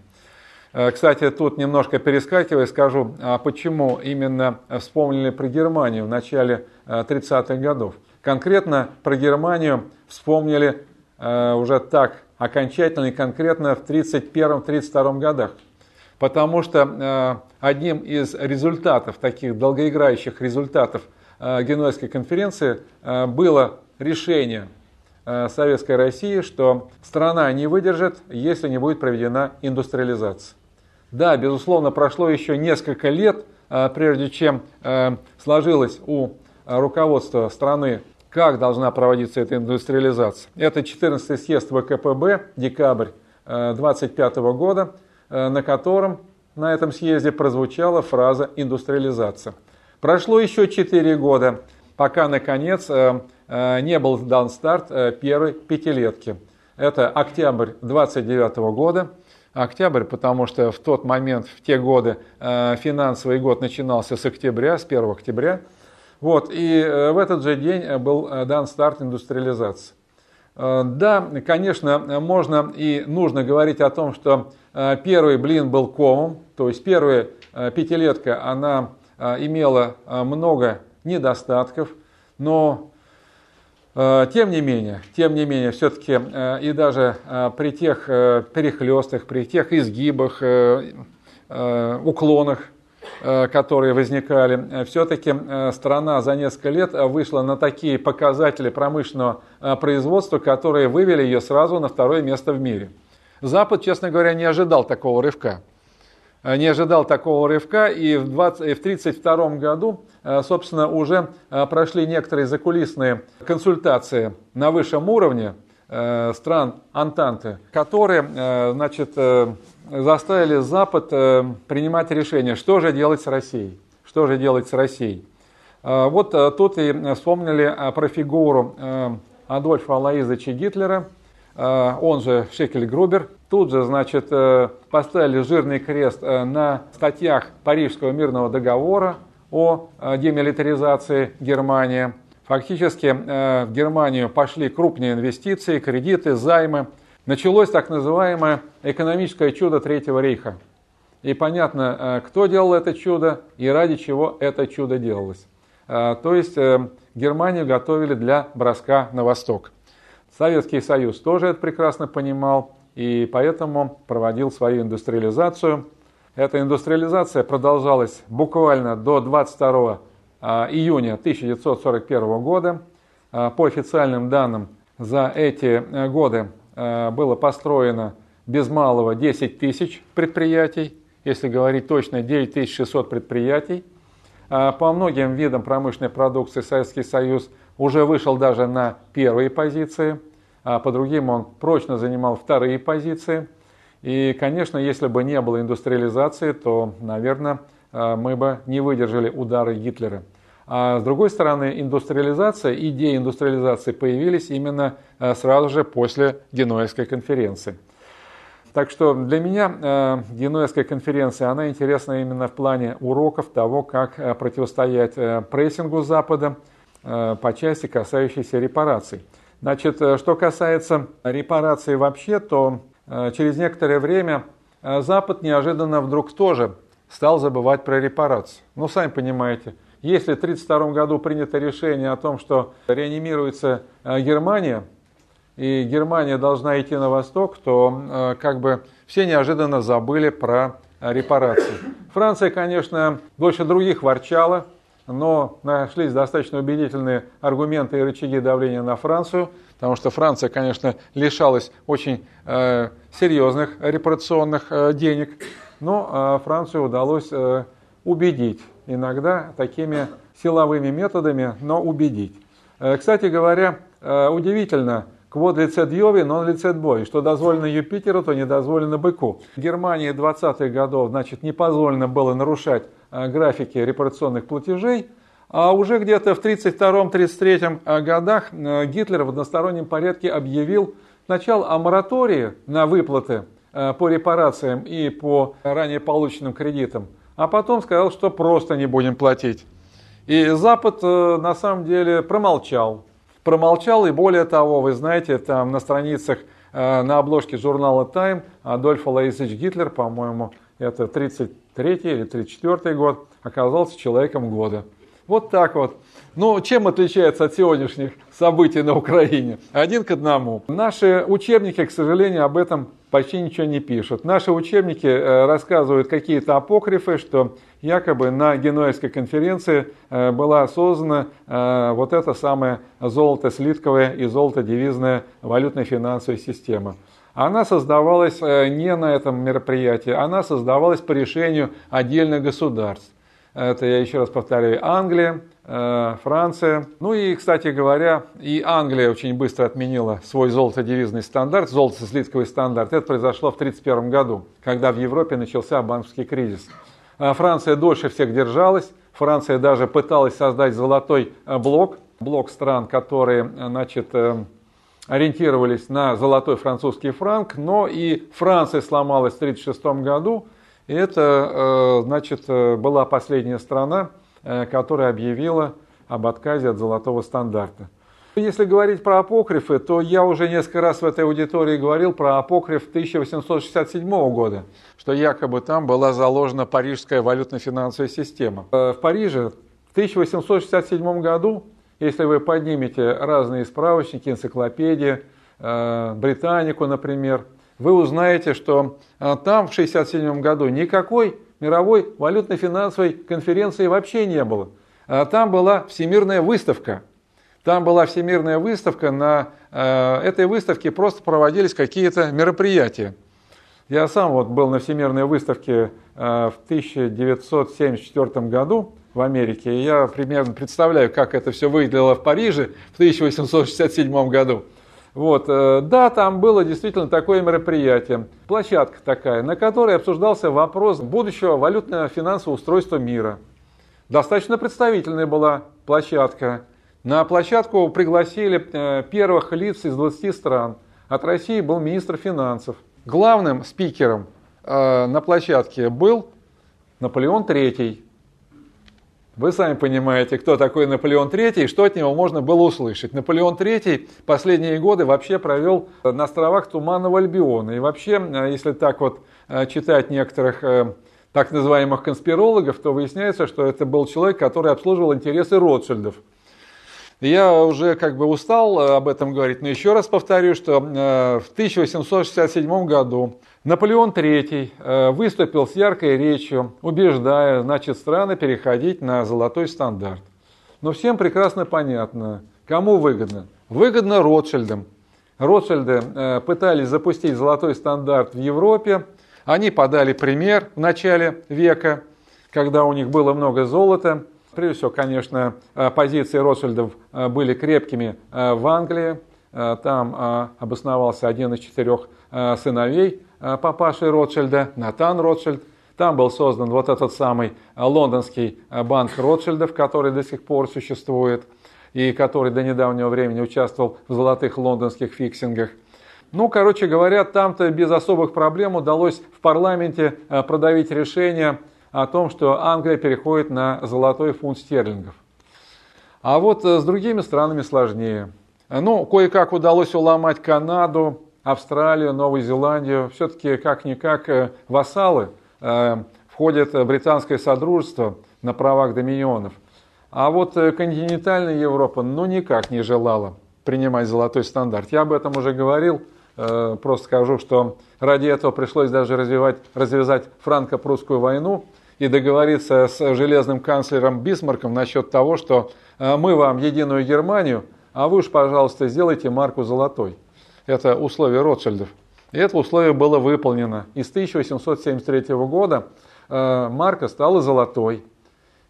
Кстати, тут немножко перескакивая, скажу, а почему именно вспомнили про Германию в начале 30-х годов. Конкретно про Германию вспомнили э, уже так окончательно и конкретно в 1931-1932 годах. Потому что э, одним из результатов, таких долгоиграющих результатов э, Генуэзской конференции э, было решение э, Советской России, что страна не выдержит, если не будет проведена индустриализация. Да, безусловно, прошло еще несколько лет, э, прежде чем э, сложилось у руководства страны, как должна проводиться эта индустриализация. Это 14-й съезд ВКПБ, декабрь 25 э, года, э, на котором на этом съезде прозвучала фраза «индустриализация». Прошло еще 4 года, пока, наконец, э, не был дан старт первой пятилетки. Это октябрь 29 года. Октябрь, потому что в тот момент, в те годы, финансовый год начинался с октября, с 1 октября – вот, и э, в этот же день э, был э, дан старт индустриализации. Да, конечно, можно и нужно говорить о том, что первый блин был комом, то есть первая пятилетка, она имела много недостатков, но тем не менее, тем не менее, все-таки и даже при тех перехлестах, при тех изгибах, уклонах, которые возникали, э, все-таки э, страна за несколько лет вышла на такие показатели промышленного производства, которые вывели ее сразу на второе место в мире. Запад, честно говоря, не ожидал такого рывка. Не ожидал такого рывка, и в 1932 году, собственно, уже прошли некоторые закулисные консультации на высшем уровне стран Антанты, которые, значит, заставили Запад э, принимать решение, что же делать с Россией. Что же делать с Россией. Э, вот э, тут и вспомнили про фигуру Адольфа Алаизовича Гитлера, он же Шекель Грубер. Тут же, значит, поставили жирный крест на статьях Парижского мирного договора о демилитаризации Германии. Фактически в Германию пошли крупные инвестиции, кредиты, займы – началось так называемое экономическое чудо Третьего рейха. И понятно, кто делал это чудо и ради чего это чудо делалось. То есть Германию готовили для броска на восток. Советский Союз тоже это прекрасно понимал и поэтому проводил свою индустриализацию. Эта индустриализация продолжалась буквально до 22 а, июня 1941 года. По официальным данным, за эти э, годы э, было построено без малого 10 тысяч предприятий, если говорить точно, 9600 предприятий. А, по многим видам промышленной продукции Советский Союз уже вышел даже на первые позиции, а по другим он прочно занимал вторые позиции. И, конечно, если бы не было индустриализации, то, наверное, а, мы бы не выдержали удары Гитлера. А с другой стороны, индустриализация, идеи индустриализации появились именно а, сразу же после Генуэзской конференции. Так что для меня э, Генуэзская конференция, она интересна именно в плане уроков того, как э, противостоять э, прессингу Запада э, по части, касающейся репараций. Значит, э, что касается репараций вообще, то э, через некоторое время э, Запад неожиданно вдруг тоже стал забывать про репарации. Ну, сами понимаете, если в 1932 году принято решение о том, что реанимируется Германия, и Германия должна идти на восток, то э, как бы все неожиданно забыли про репарации. Франция, конечно, больше других ворчала, но нашлись достаточно убедительные аргументы и рычаги давления на Францию, потому что Франция, конечно, лишалась очень э, серьезных репарационных э, денег, но э, Францию удалось э, убедить, иногда такими силовыми методами, но убедить. Э, кстати говоря, э, удивительно, Квод лицет Йови, но лицет бой. Что дозволено Юпитеру, то не дозволено быку. В Германии 20-х годов значит, не позволено было нарушать э, графики репарационных платежей, а уже где-то в 1932-1933 э, годах Гитлер в одностороннем порядке объявил сначала о моратории на выплаты по репарациям и по ранее полученным кредитам, а потом сказал, что просто не будем платить. И Запад на самом деле промолчал промолчал, и более того, вы знаете, там на страницах, э, на обложке журнала Time Адольф Алаисович Гитлер, по-моему, это 33 или 34 год, оказался человеком года. Вот так вот. Ну, чем отличается от сегодняшних событий на Украине? Один к одному. Наши учебники, к сожалению, об этом почти ничего не пишут. Наши учебники э, рассказывают какие-то апокрифы, что якобы на Генуэзской конференции э, была создана э, вот эта самая золото-слитковая и золото-девизная валютно-финансовая система. Она создавалась не на этом мероприятии, она создавалась по решению отдельных государств. Это, я еще раз повторяю, Англия, э, Франция. Ну и, кстати говоря, и Англия очень быстро отменила свой золотодевизный стандарт, золото-слитковый стандарт. Это произошло в 1931 году, когда в Европе начался банковский кризис. А Франция дольше всех держалась. Франция даже пыталась создать золотой э, блок, блок стран, которые значит, э, ориентировались на золотой французский франк, но и Франция сломалась в 1936 году, и это, э, значит, э, была последняя страна, э, которая объявила об отказе от золотого стандарта. Если говорить про апокрифы, то я уже несколько раз в этой аудитории говорил про апокриф 1867 года, что якобы там была заложена парижская валютно-финансовая система. В Париже в 1867 году, если вы поднимете разные справочники, энциклопедии, Британику, например, вы узнаете, что а, там в 1967 году никакой мировой валютно-финансовой конференции вообще не было. А там была всемирная выставка. Там была всемирная выставка, на а, этой выставке просто проводились какие-то мероприятия. Я сам вот был на всемирной выставке в 1974 году в Америке, и я примерно представляю, как это все выглядело в Париже в 1867 году. Вот, э, да, там было действительно такое мероприятие, площадка такая, на которой обсуждался вопрос будущего валютно-финансового устройства мира. Достаточно представительная была площадка. На площадку пригласили э, первых лиц из 20 стран. От России был министр финансов. Главным спикером э, на площадке был Наполеон III. Вы сами понимаете, кто такой Наполеон III и что от него можно было услышать. Наполеон III последние годы вообще провел на островах Туманного Альбиона. И вообще, если так вот читать некоторых так называемых конспирологов, то выясняется, что это был человек, который обслуживал интересы Ротшильдов. Я уже как бы устал э, об этом говорить, но еще раз повторю, что э, в 1867 году Наполеон III э, выступил с яркой речью, убеждая значит, страны переходить на золотой стандарт. Но всем прекрасно понятно, кому выгодно. Выгодно Ротшильдам. Ротшильды пытались запустить золотой стандарт в Европе. Они подали пример в начале века, когда у них было много золота. Прежде всего, конечно, э, позиции Ротшильдов э, были крепкими э, в Англии. Там обосновался один из четырех сыновей папаши Ротшильда, Натан Ротшильд. Там был создан вот этот самый лондонский банк Ротшильдов, который до сих пор существует и который до недавнего времени участвовал в золотых лондонских фиксингах. Ну, короче говоря, там-то без особых проблем удалось в парламенте продавить решение о том, что Англия переходит на золотой фунт стерлингов. А вот э, с другими странами сложнее. Ну, кое-как удалось уломать Канаду, Австралию, Новую Зеландию. Все-таки, как-никак, э, вассалы э, входят в британское содружество на правах доминионов. А вот континентальная Европа, ну, никак не желала принимать золотой стандарт. Я об этом уже говорил. Просто скажу, что ради этого пришлось даже развивать, развязать франко-прусскую войну – и договориться с железным канцлером Бисмарком насчет того, что э, мы вам единую Германию, а вы уж, пожалуйста, сделайте марку золотой. Это условие Ротшильдов. И это условие было выполнено. И с 1873 года э, марка стала золотой.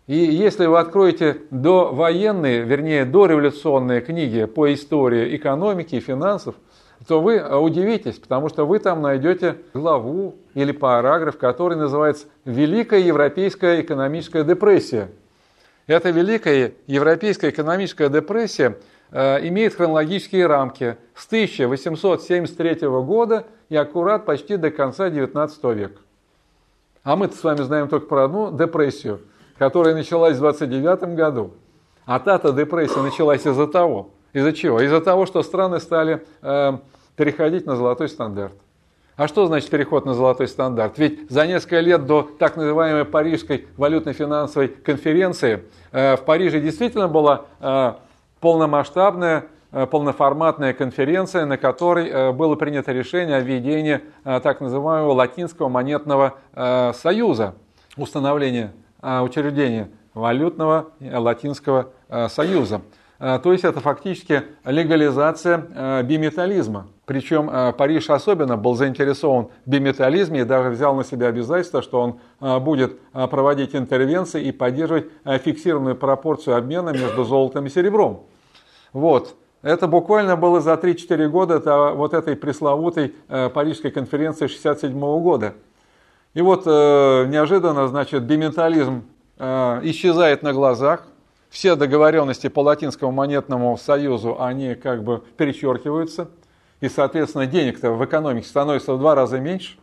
И если вы откроете довоенные, вернее, дореволюционные книги по истории экономики и финансов – то вы э, удивитесь, потому что вы там найдете главу или параграф, который называется «Великая европейская экономическая депрессия». Эта Великая европейская экономическая депрессия имеет хронологические рамки с 1873 года и аккурат почти до конца XIX века. А мы-то с вами знаем только про одну депрессию, которая началась в 29 году. А та-то депрессия началась из-за того, из-за чего? Из-за того, что страны стали э, переходить на золотой стандарт. А что значит переход на золотой стандарт? Ведь за несколько лет до так называемой Парижской валютно-финансовой конференции э, в Париже действительно была э, полномасштабная, э, полноформатная конференция, на которой э, было принято решение о введении э, так называемого латинского монетного союза, установления э, учреждения валютного латинского союза. То есть это фактически легализация биметаллизма. Причем э, Париж особенно был заинтересован в биметализме и даже взял на себя обязательство, что он будет проводить интервенции и поддерживать фиксированную пропорцию обмена между золотом и серебром. Вот. Это буквально было за 3-4 года это вот этой пресловутой Парижской конференции 1967 года. И вот неожиданно, значит, биметализм исчезает на глазах, все договоренности по Латинскому монетному союзу, они как бы перечеркиваются, и, соответственно, денег-то в экономике становится в два раза меньше.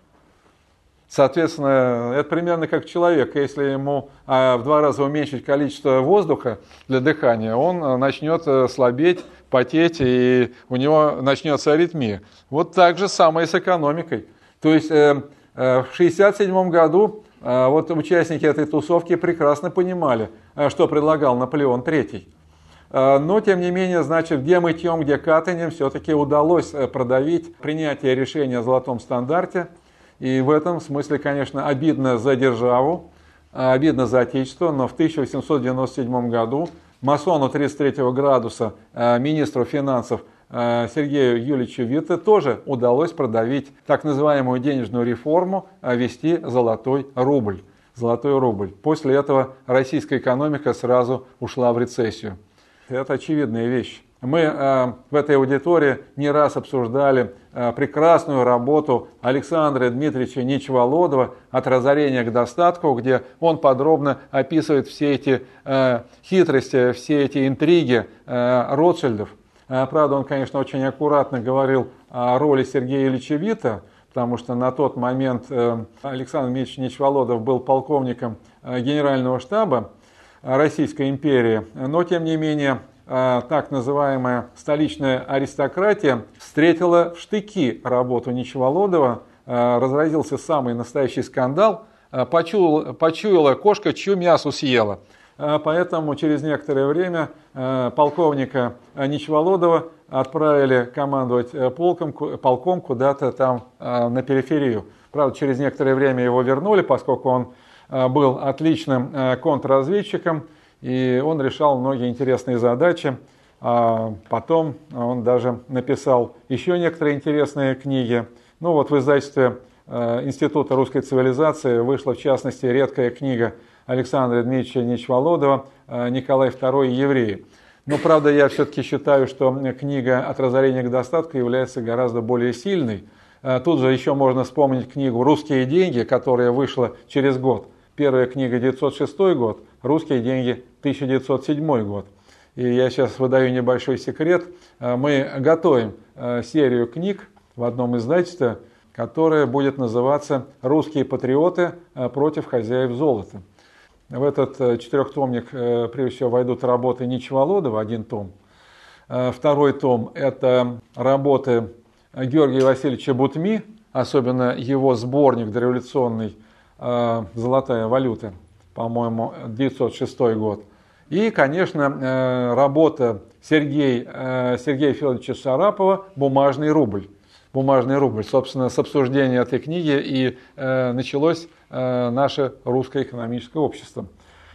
Соответственно, это примерно как человек. Если ему а, в два раза уменьшить количество воздуха для дыхания, он а, начнет э, слабеть, потеть, и у него начнется аритмия. Вот так же самое с экономикой. То есть э, э, в 1967 году вот участники этой тусовки прекрасно понимали, что предлагал Наполеон III. А, но, тем не менее, значит, где мытьем, где катанием, все-таки удалось э, продавить принятие решения о золотом стандарте. И в этом смысле, конечно, обидно за державу, обидно за отечество, но в 1897 году масону 33 градуса, министру финансов Э, Сергею Юличу Витте тоже удалось продавить так называемую денежную реформу, э, ввести золотой рубль. Золотой рубль. После этого российская экономика сразу ушла в рецессию. Это очевидная вещь. Мы э, в этой аудитории не раз обсуждали э, прекрасную работу Александра Дмитриевича Ничволодова «От разорения к достатку», где он подробно описывает все эти э, хитрости, все эти интриги э, Ротшильдов. А, правда, он, конечно, очень аккуратно говорил о роли Сергея Ильича Вита, потому что на тот момент э, Александр Дмитриевич Нечволодов был полковником э, генерального штаба. Российской империи. Но, тем не менее, так называемая столичная аристократия встретила в штыки работу Ничеволодова, разразился самый настоящий скандал, почуяла, почуяла кошка, чью мясо съела. Поэтому через некоторое время полковника Ничеволодова отправили командовать полком, полком куда-то там на периферию. Правда, через некоторое время его вернули, поскольку он Э, был отличным э, контрразведчиком, и он решал многие интересные задачи. А потом он даже написал еще некоторые интересные книги. Ну вот в издательстве э, Института русской цивилизации вышла в частности редкая книга Александра Дмитриевича Нечволодова «Николай II и евреи». Но, правда, я все-таки считаю, что книга «От разорения к достатку» является гораздо более сильной. Тут же еще можно вспомнить книгу «Русские деньги», которая вышла через год. Первая книга 906 год, русские деньги 1907 год. И я сейчас выдаю небольшой секрет. Э, мы готовим э, серию книг в одном издательстве, которая будет называться «Русские патриоты э, против хозяев золота». В этот четырехтомник, прежде всего, войдут работы Ничволодова, один том. Второй том – это работы Георгия Васильевича Бутми, особенно его сборник дореволюционный золотая валюта, по-моему, 906 год. И, конечно, э, работа Сергея, э, Сергея Федоровича Шарапова «Бумажный рубль». «Бумажный рубль». Собственно, с обсуждения этой книги и началось наше русское экономическое общество.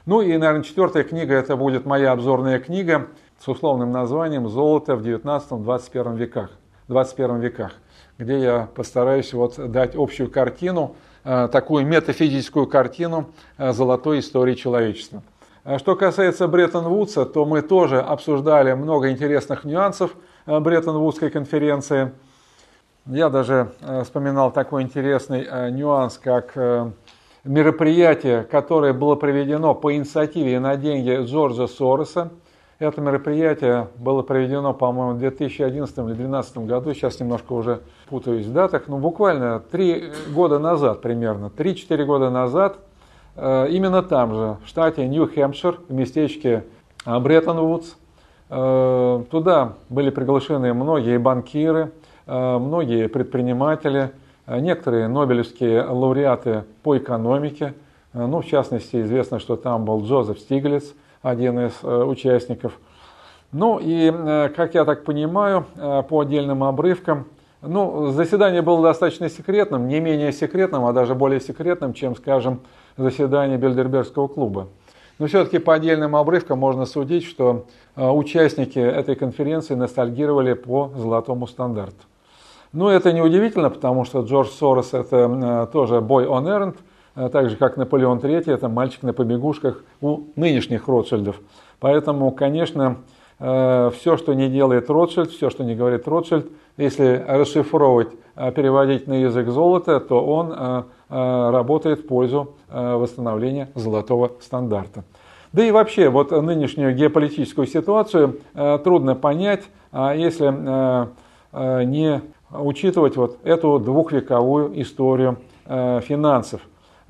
Ну и, наверное, четвертая книга, это будет моя обзорная книга с условным названием «Золото в 19-21 веках», 21 веках, где я постараюсь вот дать общую картину Э, такую метафизическую картину э, золотой истории человечества. А что касается Бреттон-Вудса, то мы тоже обсуждали много интересных нюансов э, Бреттон-Вудской конференции. Я даже вспоминал такой интересный нюанс, как мероприятие, которое было проведено по инициативе и на деньги Джорджа Сороса – это мероприятие было проведено, по-моему, в 2011 или 2012 году, сейчас немножко уже путаюсь в датах, но буквально три года назад примерно, 3-4 года назад, э, именно там же, в штате Нью-Хэмпшир, в местечке э, Бреттон-Вудс, э, туда были приглашены многие банкиры, многие предприниматели, некоторые нобелевские лауреаты по экономике, ну, в частности, известно, что там был Джозеф Стиглиц, один из э, участников. Ну и, э, как я так понимаю, э, по отдельным обрывкам, ну, заседание было достаточно секретным, не менее секретным, а даже более секретным, чем, скажем, заседание Бельдербергского клуба. Но все-таки по отдельным обрывкам можно судить, что участники этой конференции ностальгировали по золотому стандарту. Ну, это неудивительно, потому что Джордж Сорос это тоже бой on errand – Э, так же как Наполеон III, это мальчик на побегушках у нынешних Ротшильдов. Поэтому, конечно, э, все, что не делает Ротшильд, все, что не говорит Ротшильд, если расшифровывать, э, переводить на язык золота, то он работает в пользу восстановления золотого стандарта. Да и вообще, вот нынешнюю геополитическую ситуацию трудно понять, если не учитывать вот эту двухвековую историю финансов.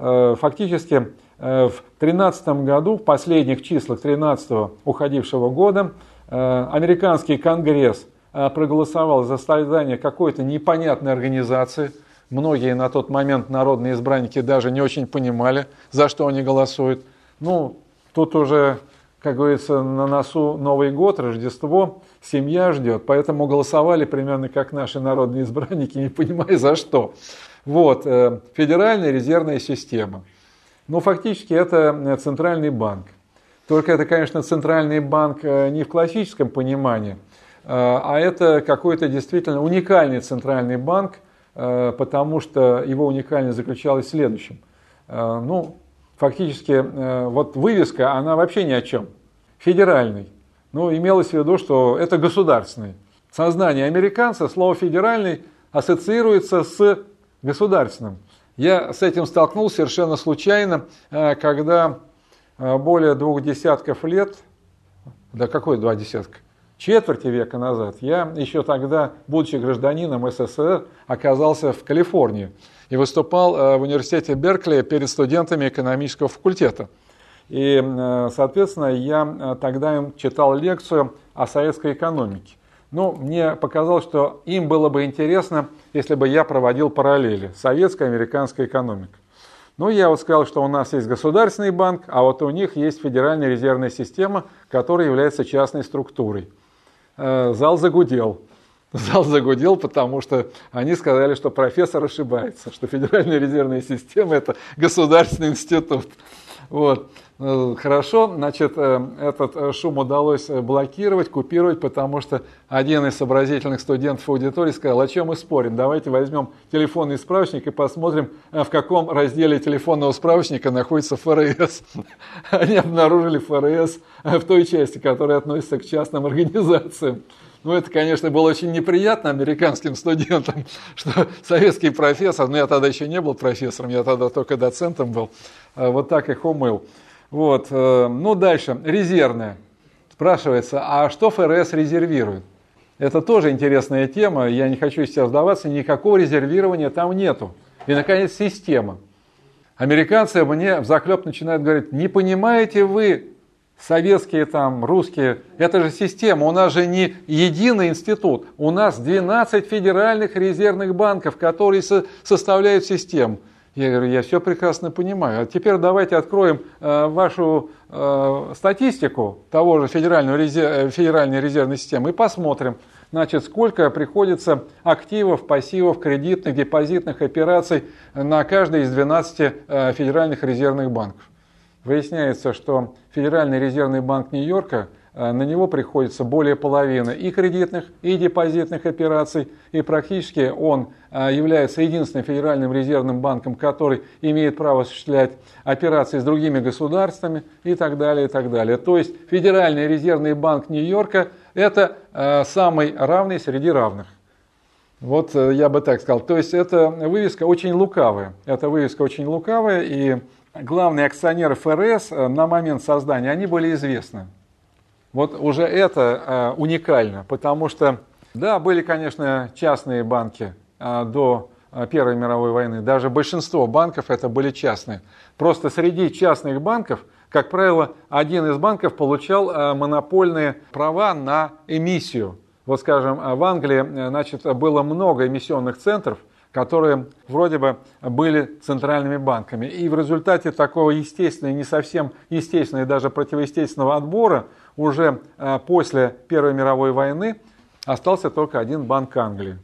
Э, фактически э, в 2013 году, в последних числах 13 уходившего года, э, американский конгресс проголосовал за создание какой-то непонятной организации. Многие на тот момент народные избранники даже не очень понимали, за что они голосуют. Ну, тут уже, как говорится, на носу Новый год, Рождество, семья ждет, поэтому голосовали примерно как наши народные (laughs) избранники, не понимая за что. Вот, э, Федеральная резервная система. Ну, фактически это э, центральный банк. Только это, конечно, центральный банк э, не в классическом понимании, а это какой-то действительно уникальный центральный банк, потому что его уникальность заключалась в следующем. Ну, фактически, вот вывеска, она вообще ни о чем. Федеральный. Ну, имелось в виду, что это государственный. Сознание американца, слово федеральный ассоциируется с государственным. Я с этим столкнулся совершенно случайно, э, когда э, более двух десятков лет, да какой два десятка, четверти века назад, я еще тогда, будучи гражданином СССР, оказался в Калифорнии и выступал э, в университете Беркли перед студентами экономического факультета. И, соответственно, я тогда им читал лекцию о советской экономике. Ну, мне показалось, что им было бы интересно, если бы я проводил параллели советская американская экономика. Ну, я вот сказал, что у нас есть государственный банк, а вот у них есть Федеральная резервная система, которая является частной структурой. Э, зал загудел. (laughs) Зал загудел, потому что они сказали, что профессор ошибается, что Федеральная резервная система – это государственный институт. Вот. Э, хорошо, значит, э, этот э, шум удалось блокировать, купировать, потому что один из сообразительных студентов аудитории сказал, о чем мы спорим, давайте возьмем телефонный справочник и посмотрим, в каком разделе телефонного справочника находится ФРС. (laughs) Они обнаружили ФРС в той части, которая относится к частным организациям. Ну, это, конечно, было очень неприятно американским студентам, (laughs) что советский профессор, ну, я тогда еще не был профессором, я тогда только доцентом был, вот так их умыл. Вот. Э, ну, дальше. Резервная. Спрашивается, а что ФРС резервирует? Это тоже интересная тема, я не хочу сейчас сдаваться, никакого резервирования там нету. И, наконец, система. Американцы мне в заклеп начинают говорить, не понимаете вы, советские там, русские, это же система, у нас же не единый институт, у нас 12 федеральных резервных банков, которые составляют систему. Я говорю, я все прекрасно понимаю. А теперь давайте откроем э, вашу э, статистику того же Федерального резерв, э, Федеральной резервной системы и посмотрим, значит, сколько приходится активов, пассивов, кредитных, депозитных операций на каждый из 12 э, федеральных резервных банков. Выясняется, что Федеральный резервный банк Нью-Йорка – Э, на него приходится более половины и кредитных, и депозитных операций, и практически он э, является единственным федеральным резервным банком, который имеет право осуществлять операции с другими государствами и так далее, и так далее. То есть Федеральный резервный банк Нью-Йорка – это э, самый равный среди равных. Вот я бы так сказал. То есть эта вывеска очень лукавая. Эта вывеска очень лукавая, и главные акционеры ФРС на момент создания, они были известны. Вот уже это э, уникально, потому что, да, были, конечно, частные банки э, до э, Первой мировой войны. Даже большинство банков это были частные. Просто среди частных банков, как правило, один из банков получал э, монопольные права на эмиссию. Вот, скажем, в Англии э, значит, было много эмиссионных центров, которые вроде бы были центральными банками. И в результате такого естественного, не совсем естественного и даже противоестественного отбора уже э, после Первой мировой войны остался только один банк Англии.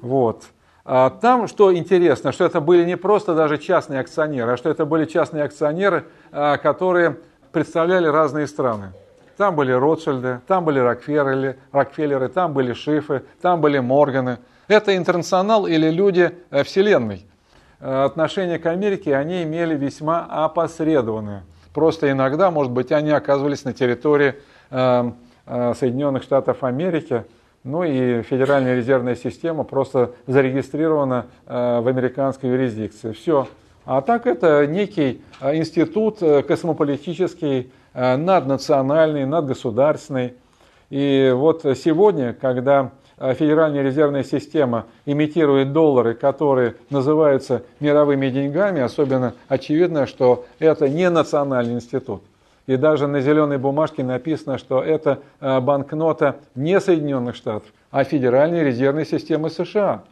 Вот. А там, что интересно, что это были не просто даже частные акционеры, а что это были частные акционеры, э, которые представляли разные страны. Там были Ротшильды, там были Рокфеллеры, Рокфеллеры там были Шифы, там были Морганы. Это интернационал или люди э, Вселенной. Отношения к Америке они имели весьма опосредованные. Просто иногда, может быть, они оказывались на территории э, э, Соединенных Штатов Америки, ну и Федеральная резервная система просто зарегистрирована э, в американской юрисдикции. Все. А так это некий институт космополитический, наднациональный, надгосударственный. И вот сегодня, когда Э, Федеральная резервная система имитирует доллары, которые называются мировыми деньгами, особенно очевидно, что это не национальный институт. И даже на зеленой бумажке написано, что это э, банкнота не Соединенных Штатов, а Федеральной резервной системы США.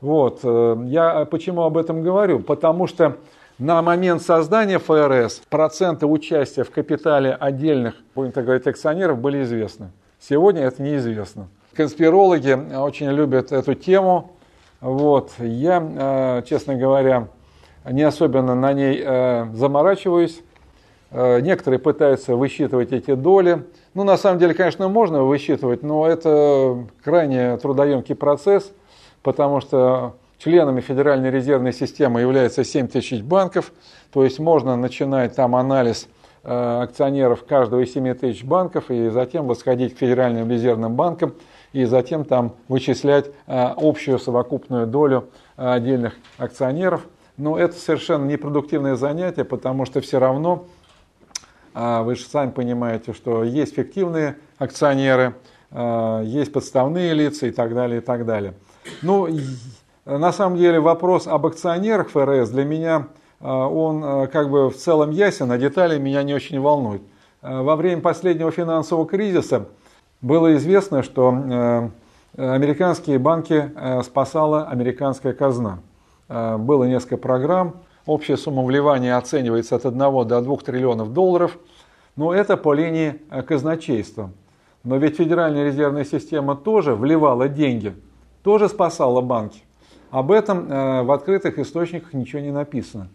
Вот. Э, я почему об этом говорю? Потому что на момент создания ФРС проценты участия в капитале отдельных, будем так говорить, акционеров были известны. Сегодня это неизвестно. Конспирологи очень любят эту тему. Вот. Я, э, честно говоря, не особенно на ней э, заморачиваюсь. Э, некоторые пытаются высчитывать эти доли. Ну, на самом деле, конечно, можно высчитывать, но это крайне трудоемкий процесс, потому что членами Федеральной резервной системы является 7 тысяч банков, то есть можно начинать там анализ акционеров каждого из 7 тысяч банков и затем восходить к Федеральным резервным банкам – и затем там вычислять а, общую совокупную долю а, отдельных акционеров. Но это совершенно непродуктивное занятие, потому что все равно, а, вы же сами понимаете, что есть фиктивные акционеры, есть подставные лица и так далее, и так далее. Ну, на самом деле вопрос об акционерах ФРС для меня он как бы в целом ясен, а детали меня не очень волнуют. Во время последнего финансового кризиса было известно, что американские банки спасала американская казна. Было несколько программ, общая сумма вливания оценивается от 1 до 2 триллионов долларов, но это по линии казначейства. Но ведь Федеральная резервная система тоже вливала деньги, тоже спасала банки. Об этом э, в открытых источниках ничего не написано.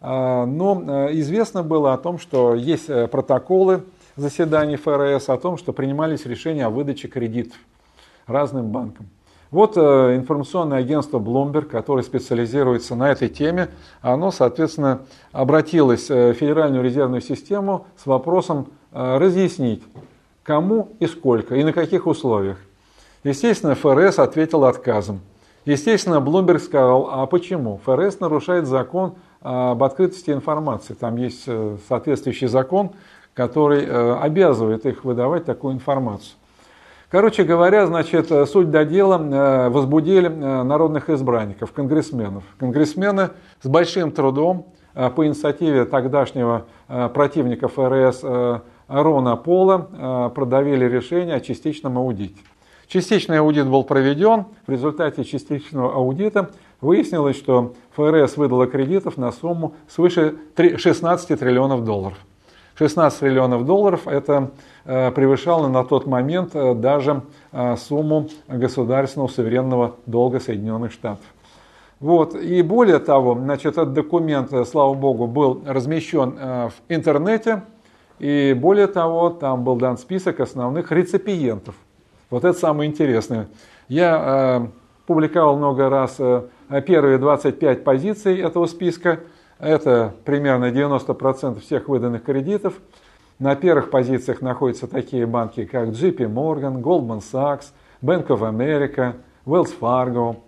Э, но э, известно было о том, что есть протоколы заседаний ФРС, о том, что принимались решения о выдаче кредитов разным банкам. Вот информационное агентство Bloomberg, которое специализируется на этой теме, оно, соответственно, обратилось в Федеральную резервную систему с вопросом разъяснить, кому и сколько, и на каких условиях. Естественно, ФРС ответил отказом. Естественно, Блумберг сказал, а почему? ФРС нарушает закон об открытости информации. Там есть э, соответствующий закон, который э, обязывает их выдавать такую информацию. Короче говоря, значит, э, суть до дела возбудили народных избранников, конгрессменов. Конгрессмены с большим трудом по инициативе тогдашнего противника ФРС Рона Пола э, продавили решение о частичном аудите. Частичный аудит был проведен. В результате частичного аудита выяснилось, что ФРС выдала кредитов на сумму свыше 16 триллионов долларов. 16 триллионов долларов это э, превышало на тот момент э, даже сумму государственного суверенного долга Соединенных Штатов. Вот. И более того, значит, этот документ, слава богу, был размещен в интернете, и более того, там был дан список основных реципиентов. Вот это самое интересное. Я э, публиковал много раз э, первые 25 позиций этого списка. Это примерно 90% всех выданных кредитов. На первых позициях находятся такие банки, как JP Morgan, Goldman Sachs, Bank of America, Wells Fargo.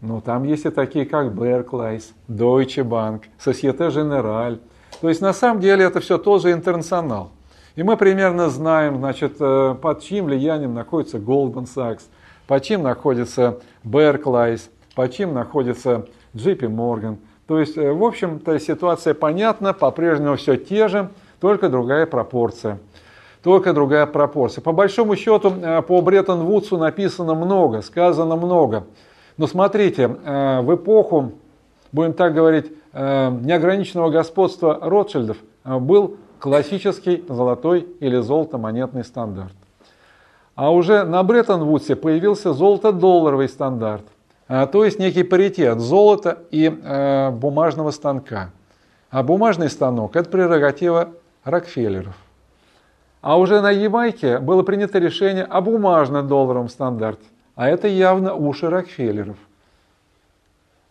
Но там есть и такие, как Barclays, Deutsche Bank, Societe Generale, то есть на самом деле это все тоже интернационал. И мы примерно знаем, значит, э, под чьим влиянием находится Goldman Sachs, под чьим находится Barclays, под чьим находится JP Morgan. То есть, э, в общем-то, ситуация понятна, по-прежнему все те же, только другая пропорция. Только другая пропорция. По большому счету, э, по Бреттон-Вудсу написано много, сказано много. Но смотрите, в эпоху, будем так говорить, Э, неограниченного господства Ротшильдов э, был классический золотой или золото-монетный стандарт. А уже на Бреттон-Вудсе появился золото-долларовый стандарт, э, то есть некий паритет золота и бумажного станка. А бумажный станок – это прерогатива Рокфеллеров. А уже на Ямайке было принято решение о бумажно-долларовом стандарте. А это явно уши Рокфеллеров.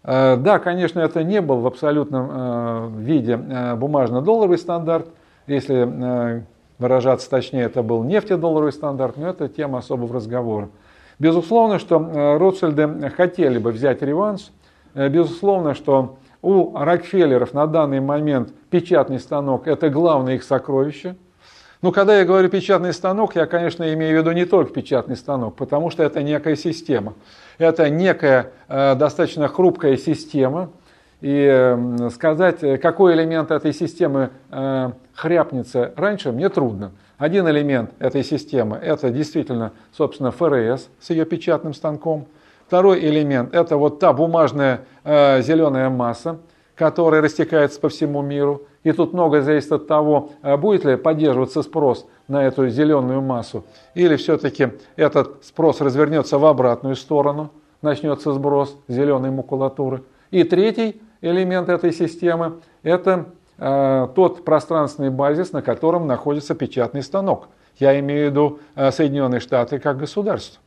Э, да, конечно, это не был в абсолютном э, виде э, бумажно-долларовый стандарт. Если выражаться точнее, это был нефтедолларовый стандарт, но это тема особого разговора. Безусловно, что Ротшильды хотели бы взять реванш. Безусловно, что у Рокфеллеров на данный момент печатный станок – это главное их сокровище. Но когда я говорю печатный станок, я, конечно, имею в виду не только печатный станок, потому что это некая система. Это некая э, достаточно хрупкая система. И э, сказать, какой элемент этой системы э, хряпнется раньше, мне трудно. Один элемент этой системы – это действительно, собственно, ФРС с ее печатным станком. Второй элемент – это вот та бумажная э, зеленая масса, которая растекается по всему миру. И тут много зависит от того, э, будет ли поддерживаться спрос на эту зеленую массу, или все-таки этот спрос развернется в обратную сторону, начнется сброс зеленой макулатуры. И третий элемент этой системы – это э, тот пространственный базис, на котором находится печатный станок. Я имею в виду э, Соединенные Штаты как государство.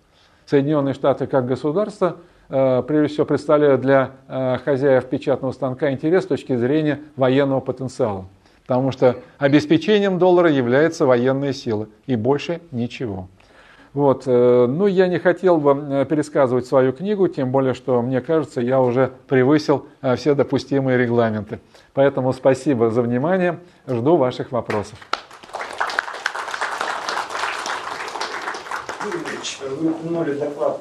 Соединенные Штаты как государство, э, прежде всего, представляют для э, хозяев печатного станка интерес с точки зрения военного потенциала потому что обеспечением доллара является военная сила и больше ничего. Вот. Ну, я не хотел бы пересказывать свою книгу, тем более, что, мне кажется, я уже превысил все допустимые регламенты. Поэтому спасибо за внимание, жду ваших вопросов. Вы упомянули доклад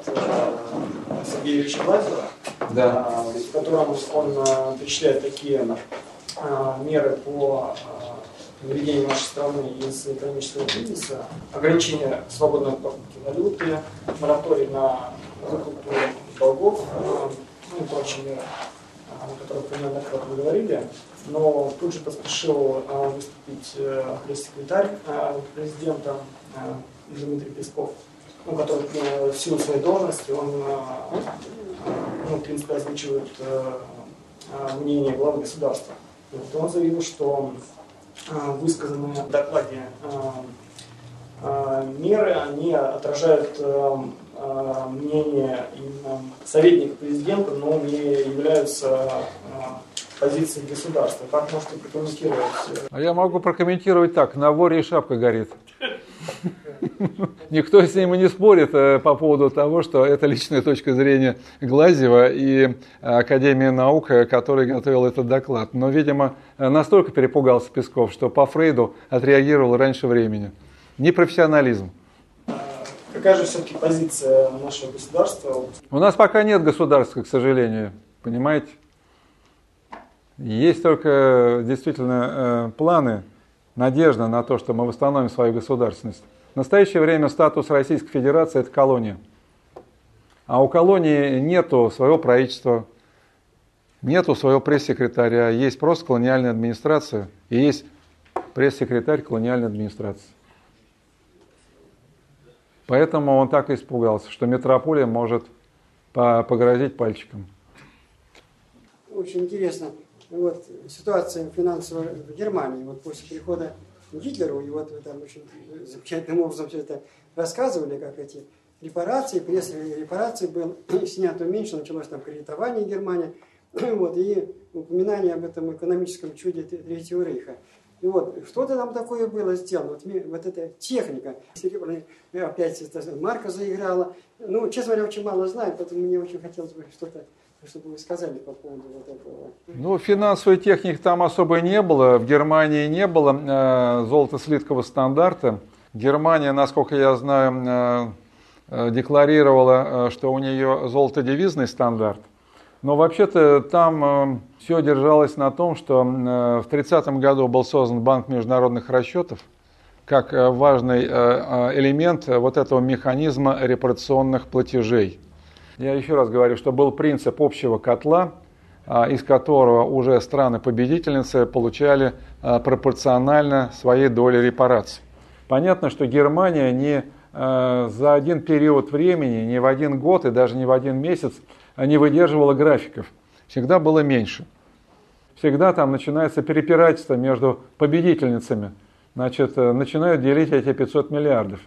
Сергея Ильича Лазера, да. в котором он перечисляет такие меры по выведению нашей страны из экономического кризиса, ограничение свободной покупки валюты, мораторий на закупку долгов, ну и прочие меры, о которых мы неоднократно говорили. Но тут же поспешил выступить пресс-секретарь президента Дмитрий Песков, ну, который в силу своей должности, он ну, в принципе, озвучивает мнение главы государства. Вот он заявил, что высказанные в докладе меры, они отражают мнение именно советника президента, но не являются позицией государства. Как можете прокомментировать? А я могу прокомментировать так. На воре и шапка горит. Никто с ним и не спорит э, по поводу того, что это личная точка зрения Глазева и Академии наук, э, который готовил этот доклад. Но, видимо, настолько перепугался Песков, что по Фрейду отреагировал раньше времени. Непрофессионализм. Какая же все-таки позиция нашего государства? У нас пока нет государства, к сожалению. Понимаете? Есть только действительно э, планы, надежда на то, что мы восстановим свою государственность. В настоящее время статус Российской Федерации – это колония. А у колонии нету своего правительства, нету своего пресс-секретаря, есть просто колониальная администрация и есть пресс-секретарь колониальной администрации. Поэтому он так испугался, что метрополия может погрозить пальчиком. Очень интересно. Вот, ситуация финансовая в Германии. Вот после прихода Гитлеру, и вот вы там очень замечательным образом все это рассказывали, как эти репарации, пресс репарации был (clears throat) снят, уменьшен, началось там кредитование Германии, (clears throat) вот, и упоминание об этом экономическом чуде Третьего Рейха. И вот, что-то там такое было сделано, вот, вот эта техника, серебряная, опять это, марка заиграла. Ну, честно говоря, очень мало знаю, поэтому мне очень хотелось бы что-то чтобы вы сказали по поводу вот этого. Ну, финансовой техники там особо не было. В Германии не было э, золото-слиткового стандарта. Германия, насколько я знаю, э, э декларировала, э, что у нее золото-девизный стандарт. Но вообще-то там э, все держалось на том, что э, в 30 году был создан Банк международных расчетов как э, важный элемент вот этого механизма репарационных платежей. Я еще раз говорю, что был принцип общего котла, а, из которого уже страны-победительницы получали пропорционально своей доли репараций. Понятно, что Германия не за один период времени, не в один год и даже не в один месяц не выдерживала графиков. Всегда было меньше. Всегда там начинается перепирательство между победительницами. Значит, э, начинают делить эти 500 миллиардов.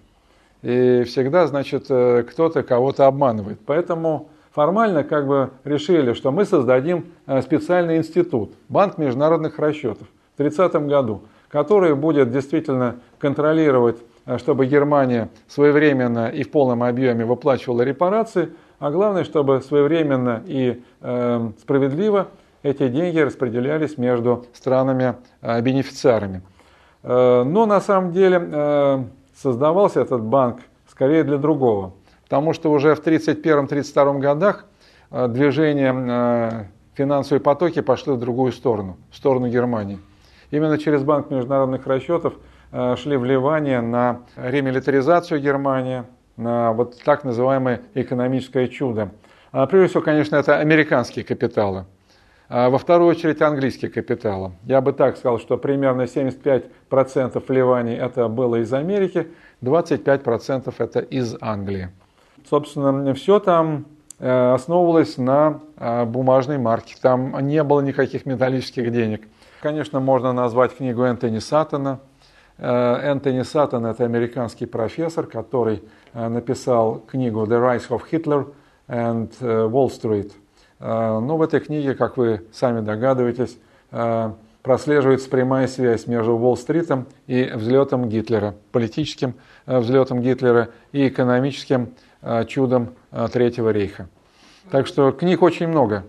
И всегда, значит, э, кто-то кого-то обманывает. Поэтому формально как бы решили, что мы создадим э, специальный институт, банк международных расчетов в 30 году, который будет действительно контролировать, чтобы Германия своевременно и в полном объеме выплачивала репарации, а главное, чтобы своевременно и э, справедливо эти деньги распределялись между странами-бенефициарами. Э, но на самом деле создавался этот банк скорее для другого. Потому что уже в 1931-1932 годах э, движение э, финансовые потоки пошли в другую сторону, в сторону Германии. Именно через Банк международных расчетов э, шли вливания на ремилитаризацию Германии, на вот так называемое экономическое чудо. А прежде всего, конечно, это американские капиталы. А во вторую очередь английские капиталы. Я бы так сказал, что примерно 75% вливаний это было из Америки, 25% это из Англии. Собственно, все там э, основывалось на э, бумажной марке. Там не было никаких металлических денег. Конечно, можно назвать книгу Энтони Саттона. Э, Энтони Саттон – это американский профессор, который написал книгу «The Rise of Hitler and Wall Street». Но ну, в этой книге, как вы сами догадываетесь, э, прослеживается прямая связь между Уолл-стритом и взлетом Гитлера, политическим э, взлетом Гитлера и экономическим э, чудом Третьего рейха. Так что книг очень много.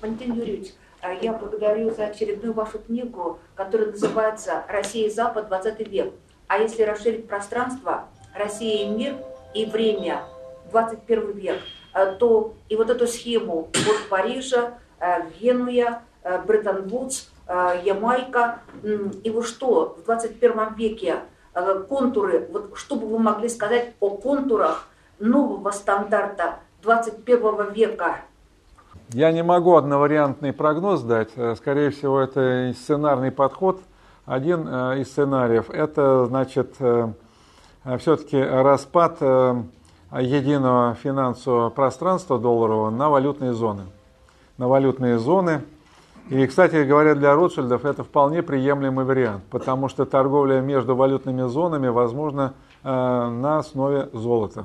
Валентин Юрьевич, я благодарю за очередную вашу книгу, которая называется «Россия и Запад. 20 век». А если расширить пространство, Россия и мир и время, 21 век – Э, то и вот эту схему от Парижа, э, Генуя, э, Бреттон-Вудс, Ямайка. И вот что в 21 веке контуры, вот что бы вы могли сказать о контурах нового стандарта 21 века? Я не могу одновариантный прогноз дать. Скорее всего, это сценарный подход. Один из сценариев – это, значит, все-таки распад единого финансового пространства долларового на валютные зоны. На валютные зоны. И, кстати говоря, для Ротшильдов это вполне приемлемый вариант, потому что торговля между валютными зонами возможна э, на основе золота.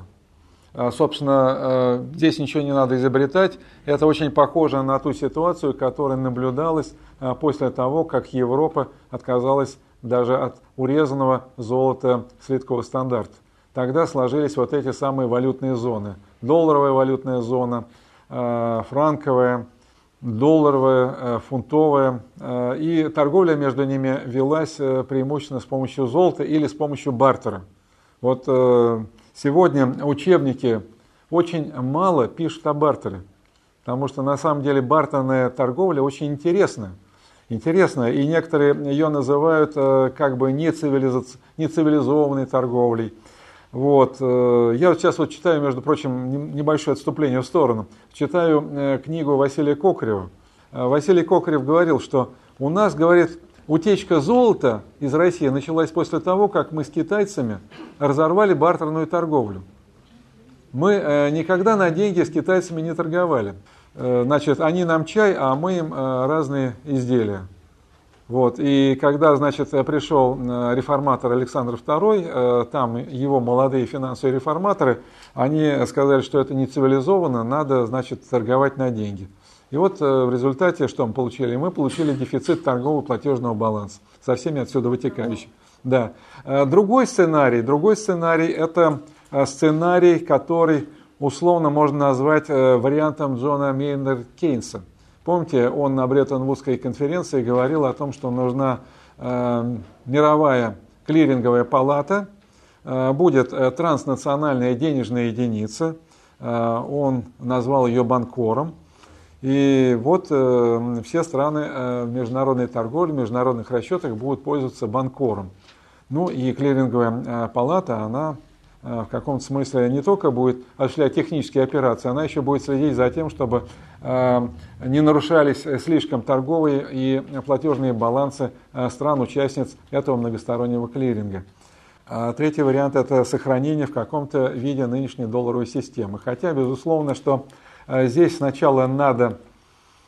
А, собственно, э, здесь ничего не надо изобретать. Это очень похоже на ту ситуацию, которая наблюдалась э, после того, как Европа отказалась даже от урезанного золота слиткового стандарта тогда сложились вот эти самые валютные зоны. Долларовая валютная зона, э, франковая, долларовая, э, фунтовая. Э, и торговля между ними велась преимущественно с помощью золота или с помощью бартера. Вот сегодня учебники очень мало пишут о бартере, потому что на самом деле бартерная торговля очень интересная. Интересная, и некоторые ее называют как бы нецивилизованной торговлей вот. Э, я сейчас вот читаю, между прочим, небольшое отступление в сторону. Читаю э, книгу Василия Кокарева. Э, Василий Кокарев говорил, что у нас, говорит, утечка золота из России началась после того, как мы с китайцами разорвали бартерную торговлю. Мы никогда на деньги с китайцами не торговали. Значит, они нам чай, а мы им разные изделия. Вот. И когда, значит, пришел э, реформатор Александр II, э, там его молодые финансовые реформаторы, они сказали, что это не цивилизованно, надо, значит, торговать на деньги. И вот э, в результате что мы получили? Мы получили дефицит торгового платежного баланса со всеми отсюда вытекающими. Да. Другой сценарий, другой сценарий – это сценарий, который условно можно назвать вариантом Джона Мейнер Кейнса – Помните, он на Бреттон-Вудской конференции говорил о том, что нужна э, мировая клиринговая палата, э, будет э, транснациональная денежная единица, э, он назвал ее банкором, и вот э, все страны э, международной торговли, международных расчетах будут пользоваться банкором. Ну и клиринговая э, палата, она в каком-то смысле не только будет осуществлять технические операции, она еще будет следить за тем, чтобы не нарушались слишком торговые и платежные балансы стран-участниц этого многостороннего клиринга. А третий вариант – это сохранение в каком-то виде нынешней долларовой системы. Хотя, безусловно, что здесь сначала надо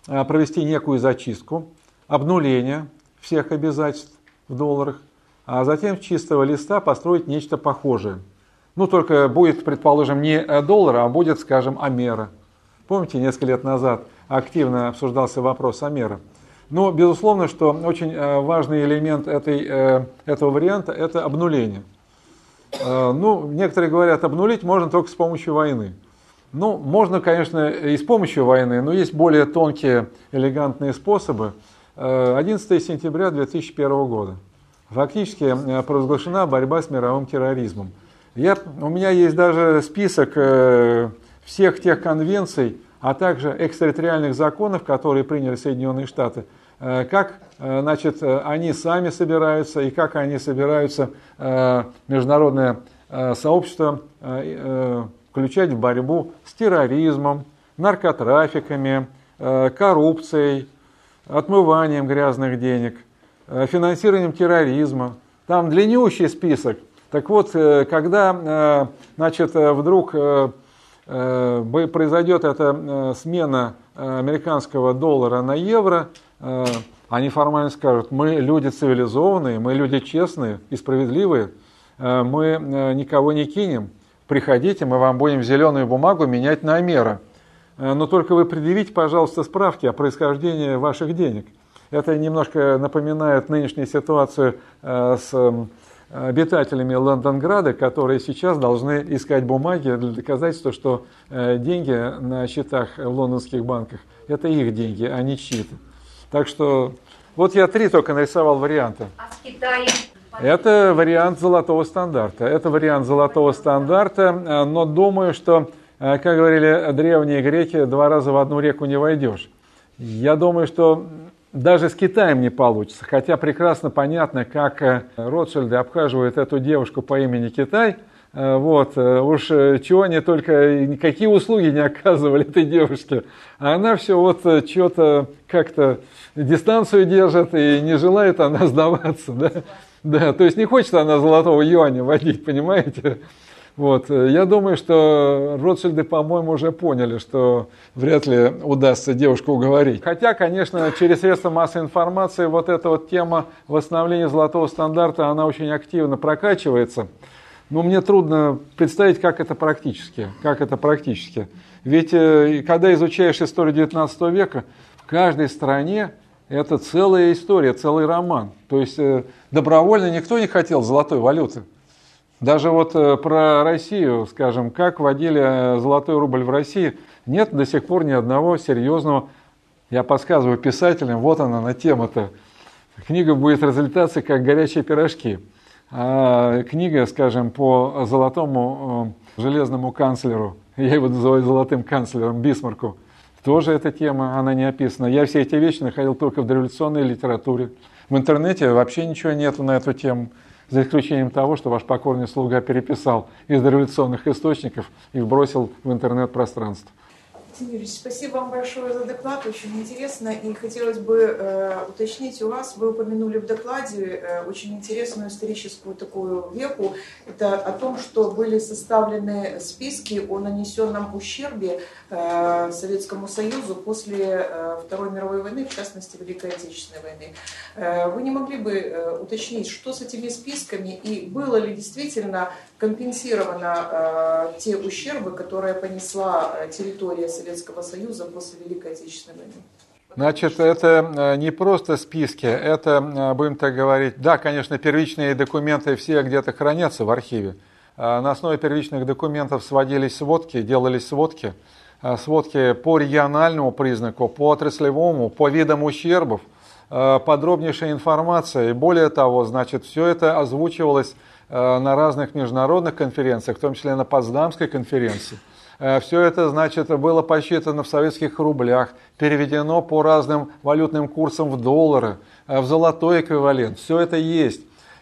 провести некую зачистку, обнуление всех обязательств в долларах, а затем с чистого листа построить нечто похожее – ну, только будет, предположим, не доллар, а будет, скажем, Амера. Помните, несколько лет назад активно обсуждался вопрос Амера. Но, безусловно, что очень э, важный элемент этой, э, этого варианта – это обнуление. Э, ну, некоторые говорят, обнулить можно только с помощью войны. Ну, можно, конечно, и с помощью войны, но есть более тонкие, элегантные способы. 11 сентября 2001 года. Фактически провозглашена борьба с мировым терроризмом – я, у меня есть даже список э, всех тех конвенций, а также экстерриториальных законов, которые приняли Соединенные Штаты, э, как э, значит, они сами собираются и как они собираются международное сообщество включать в борьбу с терроризмом, наркотрафиками, коррупцией, отмыванием грязных денег, финансированием терроризма. Там длиннющий список – так вот, э, когда э, значит, э, вдруг произойдет эта смена американского доллара на евро, они формально скажут, мы люди цивилизованные, мы люди честные и справедливые, мы никого не кинем, приходите, мы вам будем зеленую бумагу менять на мера. Но только вы предъявите, пожалуйста, справки о происхождении ваших денег. Это немножко напоминает нынешнюю ситуацию с обитателями Лондонграда, которые сейчас должны искать бумаги для доказательства, что э, деньги на счетах в лондонских банках – это их деньги, а не чьи-то. Так что вот я три только нарисовал варианта. А с Китаем? Это вариант золотого стандарта. Это вариант золотого стандарта, э, но думаю, что, э, как говорили древние греки, два раза в одну реку не войдешь. Я думаю, что даже с Китаем не получится. Хотя прекрасно понятно, как э, Ротшильды обхаживают эту девушку по имени Китай. Вот, уж чего они только, никакие услуги не (laughs) оказывали этой девушке. А она все вот что-то как-то дистанцию держит и не желает она (laughs) сдаваться. Да? Да, то есть не хочет она золотого юаня водить, понимаете? Вот. Я думаю, что Ротшильды, по-моему, уже поняли, что вряд ли удастся девушку уговорить. Хотя, конечно, через средства массовой информации вот эта вот тема восстановления золотого стандарта, она очень активно прокачивается. Но мне трудно представить, как это практически. Как это практически. Ведь э, когда изучаешь историю 19 века, в каждой стране это целая история, целый роман. То есть э, добровольно никто не хотел золотой валюты. Даже вот э, про Россию, скажем, как вводили э, золотой рубль в России, нет до сих пор ни одного серьезного, я подсказываю писателям, вот она на тема-то. Книга будет разлетаться, как горячие пирожки. А книга, скажем, по золотому железному канцлеру, я его называю золотым канцлером Бисмарку, тоже эта тема, она не описана. Я все эти вещи находил только в дореволюционной литературе. В интернете вообще ничего нету на эту тему, за исключением того, что ваш покорный слуга переписал из дореволюционных источников и вбросил в интернет-пространство. Юрьевич, спасибо вам большое за доклад, очень интересно. И хотелось бы э, уточнить у вас, вы упомянули в докладе э, очень интересную историческую такую веку. Это о том, что были составлены списки о нанесенном ущербе э, Советскому Союзу после э, Второй мировой войны, в частности Великой Отечественной войны. Э, вы не могли бы э, уточнить, что с этими списками и было ли действительно компенсировано э, те ущербы, которые понесла э, территория Советского Союза после Великой Отечественной войны? Значит, это э, не просто списки, это, э, будем так говорить, да, конечно, первичные документы все где-то хранятся в архиве. На основе первичных документов сводились сводки, делались сводки, сводки по региональному признаку, по отраслевому, по видам ущербов, подробнейшая информация. И более того, значит, все это озвучивалось Э, на разных международных конференциях, в том числе на Потсдамской конференции. Э, Все это, значит, было посчитано в советских рублях, переведено по разным валютным курсам в доллары, э, в золотой эквивалент. Все это есть.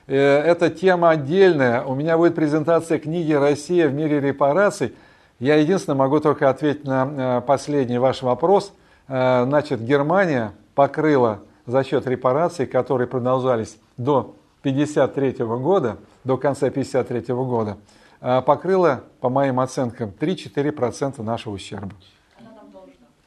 Это тема отдельная. У меня будет презентация книги «Россия в мире репараций». Я единственное могу только ответить на последний ваш вопрос. Значит, Германия покрыла за счет репараций, которые продолжались до 1953 года, до конца 1953 года, покрыла, по моим оценкам, 3-4% нашего ущерба.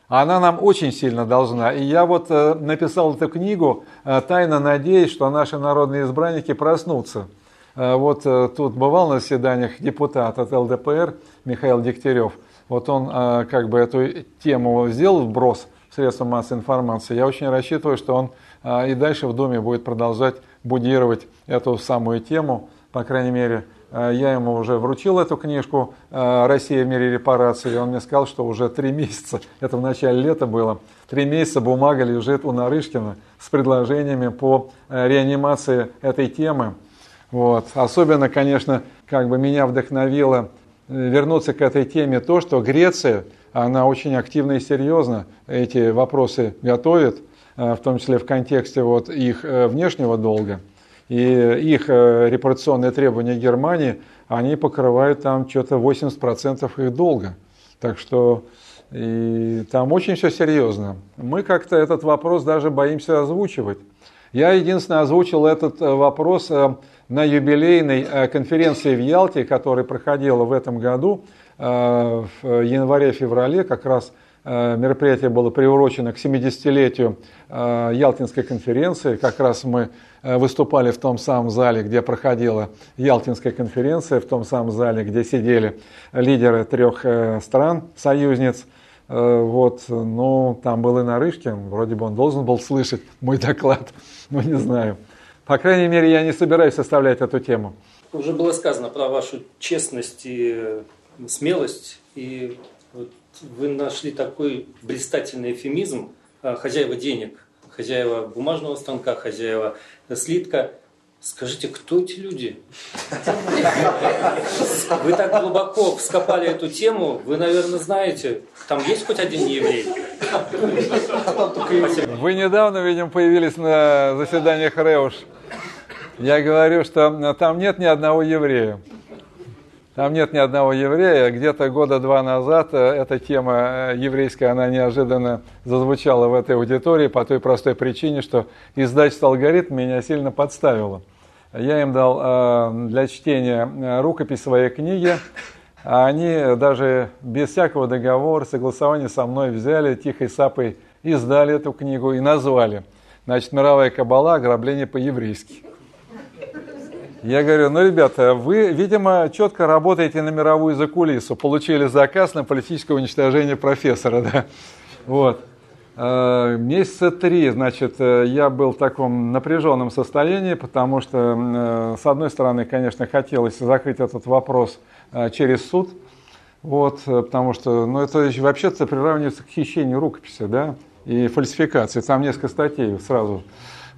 Она нам очень сильно должна. И я вот э, написал эту книгу, э, тайно надеясь, что наши народные избранники проснутся. Э, вот тут бывал на заседаниях депутат от ЛДПР Михаил Дегтярев. Вот он как бы эту тему сделал вброс в средства массовой информации. Я очень рассчитываю, что он и дальше в Думе будет продолжать будировать эту самую тему. По крайней мере, э, я ему уже вручил эту книжку э, «Россия в мире репараций», и он мне сказал, что уже три месяца, (laughs) это в начале лета было, три месяца бумага лежит у Нарышкина с предложениями по э, реанимации этой темы. Вот. Особенно, конечно, как бы меня вдохновило вернуться к этой теме то, что Греция, она очень активно и серьезно эти вопросы готовит. Э, в том числе в контексте вот их э, внешнего долга. И их э, репарационные требования Германии, они покрывают там что-то 80% их долга. Так что и там очень все серьезно. Мы как-то этот вопрос даже боимся озвучивать. Я единственное озвучил этот вопрос на юбилейной конференции в Ялте, которая проходила в этом году в январе-феврале, как раз Э, мероприятие было приурочено к 70-летию э, Ялтинской конференции. Как раз мы э, выступали в том самом зале, где проходила Ялтинская конференция, в том самом зале, где сидели лидеры трех стран, союзниц. Вот, ну, там был и Нарышкин, вроде бы он должен был слышать мой доклад, (laughs) но не знаю. По крайней мере, я не собираюсь составлять эту тему. Уже было сказано про вашу честность и смелость, и вы нашли такой блистательный эфемизм а, хозяева денег, хозяева бумажного станка, хозяева слитка. Скажите, кто эти люди? Вы так глубоко вскопали эту тему, вы, наверное, знаете, там есть хоть один еврей? Вы недавно, видимо, появились на заседаниях Реуш. Я говорю, что там нет ни одного еврея. Там нет ни одного еврея. Где-то года два назад э, эта тема э, еврейская, она неожиданно зазвучала в этой аудитории по той простой причине, что издательство «Алгоритм» меня сильно подставило. Я им дал э, для чтения рукопись своей книги, а они даже без всякого договора, согласования со мной взяли, тихой сапой издали эту книгу и назвали. Значит, «Мировая кабала. Ограбление по-еврейски». Я говорю, ну, ребята, вы, видимо, четко работаете на мировую закулису, получили заказ на политическое уничтожение профессора, да. Вот. Э, месяца три, значит, э, я был в таком напряженном состоянии, потому что, э, с одной стороны, конечно, хотелось закрыть этот вопрос через суд, вот, потому что, ну, это вообще-то приравнивается к хищению рукописи, да, и фальсификации. Там несколько статей сразу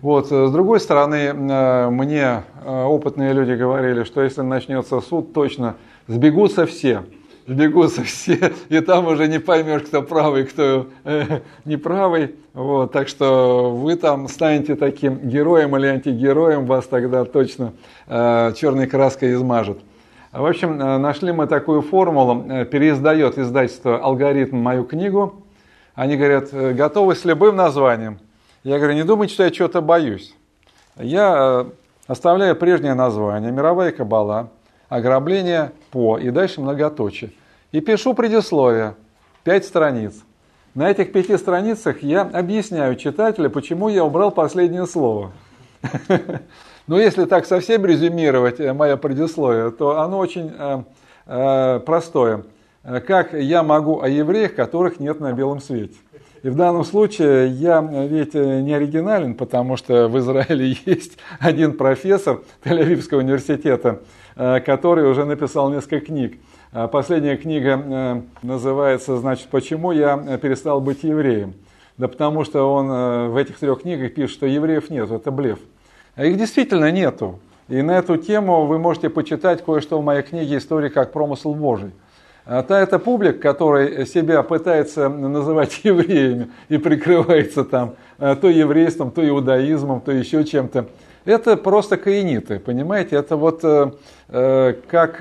вот. С другой стороны, э, мне э, опытные люди говорили, что если начнется суд, точно сбегутся все. Сбегутся все, (laughs) и там уже не поймешь, кто правый, кто э, неправый. Вот, так что вы там станете таким героем или антигероем, вас тогда точно э, черной краской измажет. В общем, э, нашли мы такую формулу, переиздает издательство «Алгоритм» мою книгу. Они говорят, готовы с любым названием – я говорю, не думайте, что я чего-то боюсь. Я э, оставляю прежнее название, мировая кабала, ограбление по и дальше многоточие. И пишу предисловие, пять страниц. На этих пяти страницах я объясняю читателю, почему я убрал последнее слово. (laughs) Но если так совсем резюмировать э, мое предисловие, то оно очень э, простое. Как я могу о евреях, которых нет на белом свете? И в данном случае я ведь не оригинален, потому что в Израиле (laughs) есть один профессор Тель-Авивского университета, э, который уже написал несколько книг. А последняя книга э, называется, значит, «Почему я перестал быть евреем?» Да потому что он э, в этих трех книгах пишет, что евреев нет, это блеф. А их действительно нету. И на эту тему вы можете почитать кое-что в моей книге «История как промысл Божий». А та это публика, которая себя пытается называть (laughs) евреями и прикрывается там э, то еврейством, то иудаизмом, то еще чем-то, это просто каиниты, понимаете? Это вот э, э как,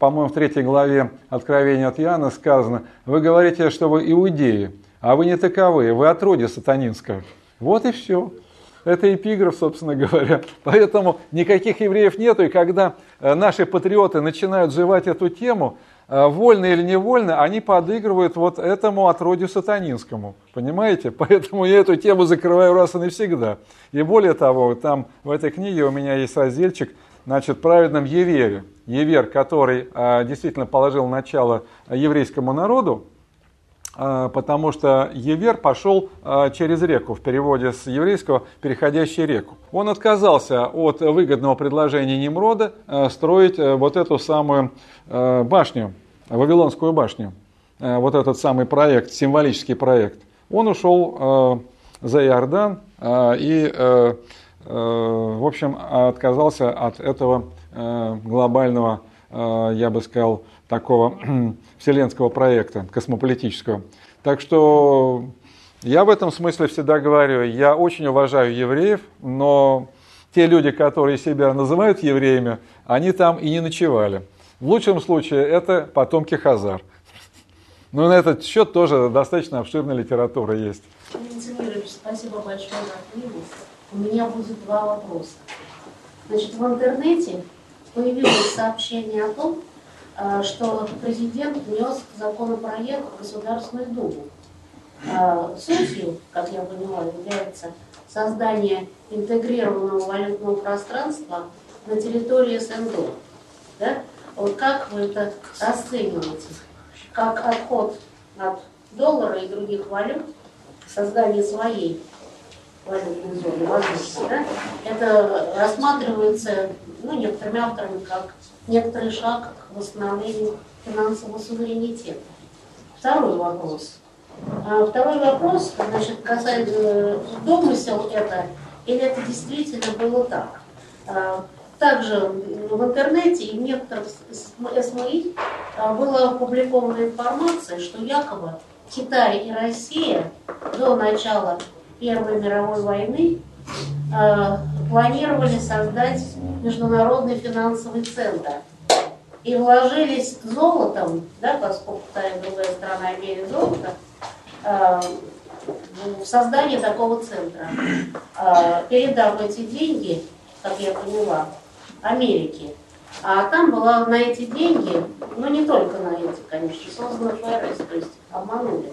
по-моему, в третьей главе Откровения от Иоанна сказано, вы говорите, что вы иудеи, а вы не таковы, вы отродье сатанинское. Вот и все. Это эпиграф, собственно говоря. (laughs) Поэтому никаких евреев нету, и когда наши патриоты начинают жевать эту тему, вольно или невольно, они подыгрывают вот этому отродью сатанинскому. Понимаете? (laughs) Поэтому я эту тему закрываю раз и навсегда. И более того, там в этой книге у меня есть разделчик, значит, праведном Евере. Евер, который а, действительно положил начало еврейскому народу, потому что Евер пошел а, через реку, в переводе с еврейского «переходящий реку». Он отказался от выгодного предложения Немрода а, строить вот эту самую башню, Вавилонскую башню, вот этот самый проект, символический проект. Он ушел за Иордан и, в общем, отказался от этого глобального, я бы сказал, такого (clears throat) вселенского проекта, космополитического. Так что я в этом смысле всегда говорю, я очень уважаю евреев, но те люди, которые себя называют евреями, они там и не ночевали. В лучшем случае это потомки Хазар. (laughs) Но на этот счет тоже достаточно обширная литература есть. Спасибо большое за книгу. У меня будет два вопроса. Значит, в интернете появилось сообщение о том, что президент внес законопроект в Государственную Думу. Э, сутью, как я поняла, является создание интегрированного валютного пространства на территории СНГ. Да? Вот как вы это оцениваете? Как отход от доллара и других валют, создание своей валютной зоны, возможности, да? это рассматривается ну, некоторыми авторами как некоторый шаг к восстановлению финансового суверенитета. Второй вопрос. А второй вопрос, значит, касается домысел это, или это действительно было так? Также в интернете и в некоторых СМИ была опубликована информация, что якобы Китай и Россия до начала Первой мировой войны планировали создать международный финансовый центр – и вложились золотом, да, поскольку та и другая страна имели золото, э, в создание такого центра, э, передав эти деньги, как я поняла, Америке. А там была на эти деньги, ну не только на эти, конечно, создана ФРС, то есть обманули.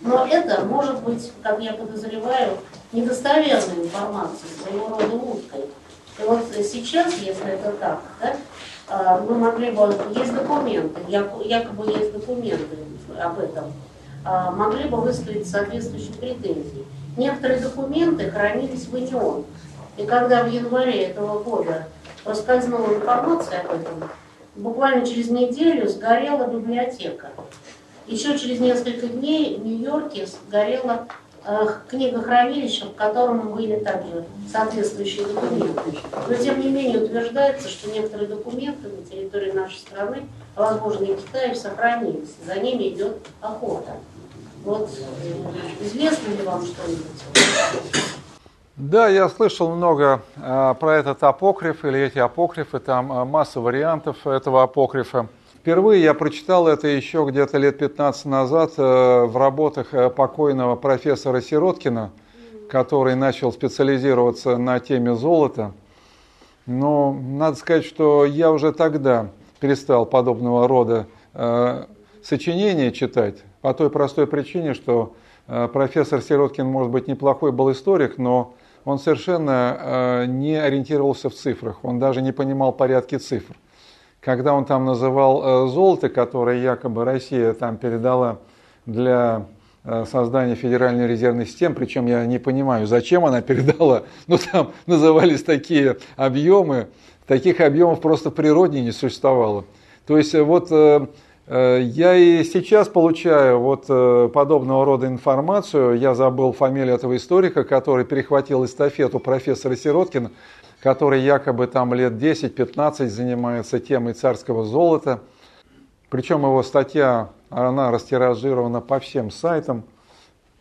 Но это может быть, как я подозреваю, недостоверной информацией, своего рода уткой. И вот сейчас, если это так, да, а, мы могли бы, есть документы, якобы есть документы об этом, а, могли бы выставить соответствующие претензии. Некоторые документы хранились в ИНИОН. И когда в январе этого года проскользнула информация об этом, буквально через неделю сгорела библиотека. Еще через несколько дней в Нью-Йорке сгорела Э, книгохранилища, в котором были также соответствующие документы. Но тем не менее утверждается, что некоторые документы на территории нашей страны, возможно, и Китая, сохранились. За ними идет охота. Вот э, известно ли вам что-нибудь? Да, я слышал много э, про этот апокриф или эти апокрифы, там э, масса вариантов этого апокрифа. Впервые я прочитал это еще где-то лет 15 назад э, в работах э, покойного профессора Сироткина, который начал специализироваться на теме золота. Но надо сказать, что я уже тогда перестал подобного рода э, сочинения читать по той простой причине, что профессор Сироткин, может быть, неплохой был историк, но он совершенно не ориентировался в цифрах, он даже не понимал порядки цифр когда он там называл э, золото, которое якобы Россия там передала для э, создания Федеральной резервной системы, причем я не понимаю, зачем она передала, (laughs) но там назывались такие объемы, таких объемов просто в природе не существовало. То есть э, вот я и сейчас получаю вот подобного рода информацию. Я забыл фамилию этого историка, который перехватил эстафету профессора Сироткина который якобы там лет 10-15 занимается темой царского золота. Причем его статья, она растиражирована по всем сайтам,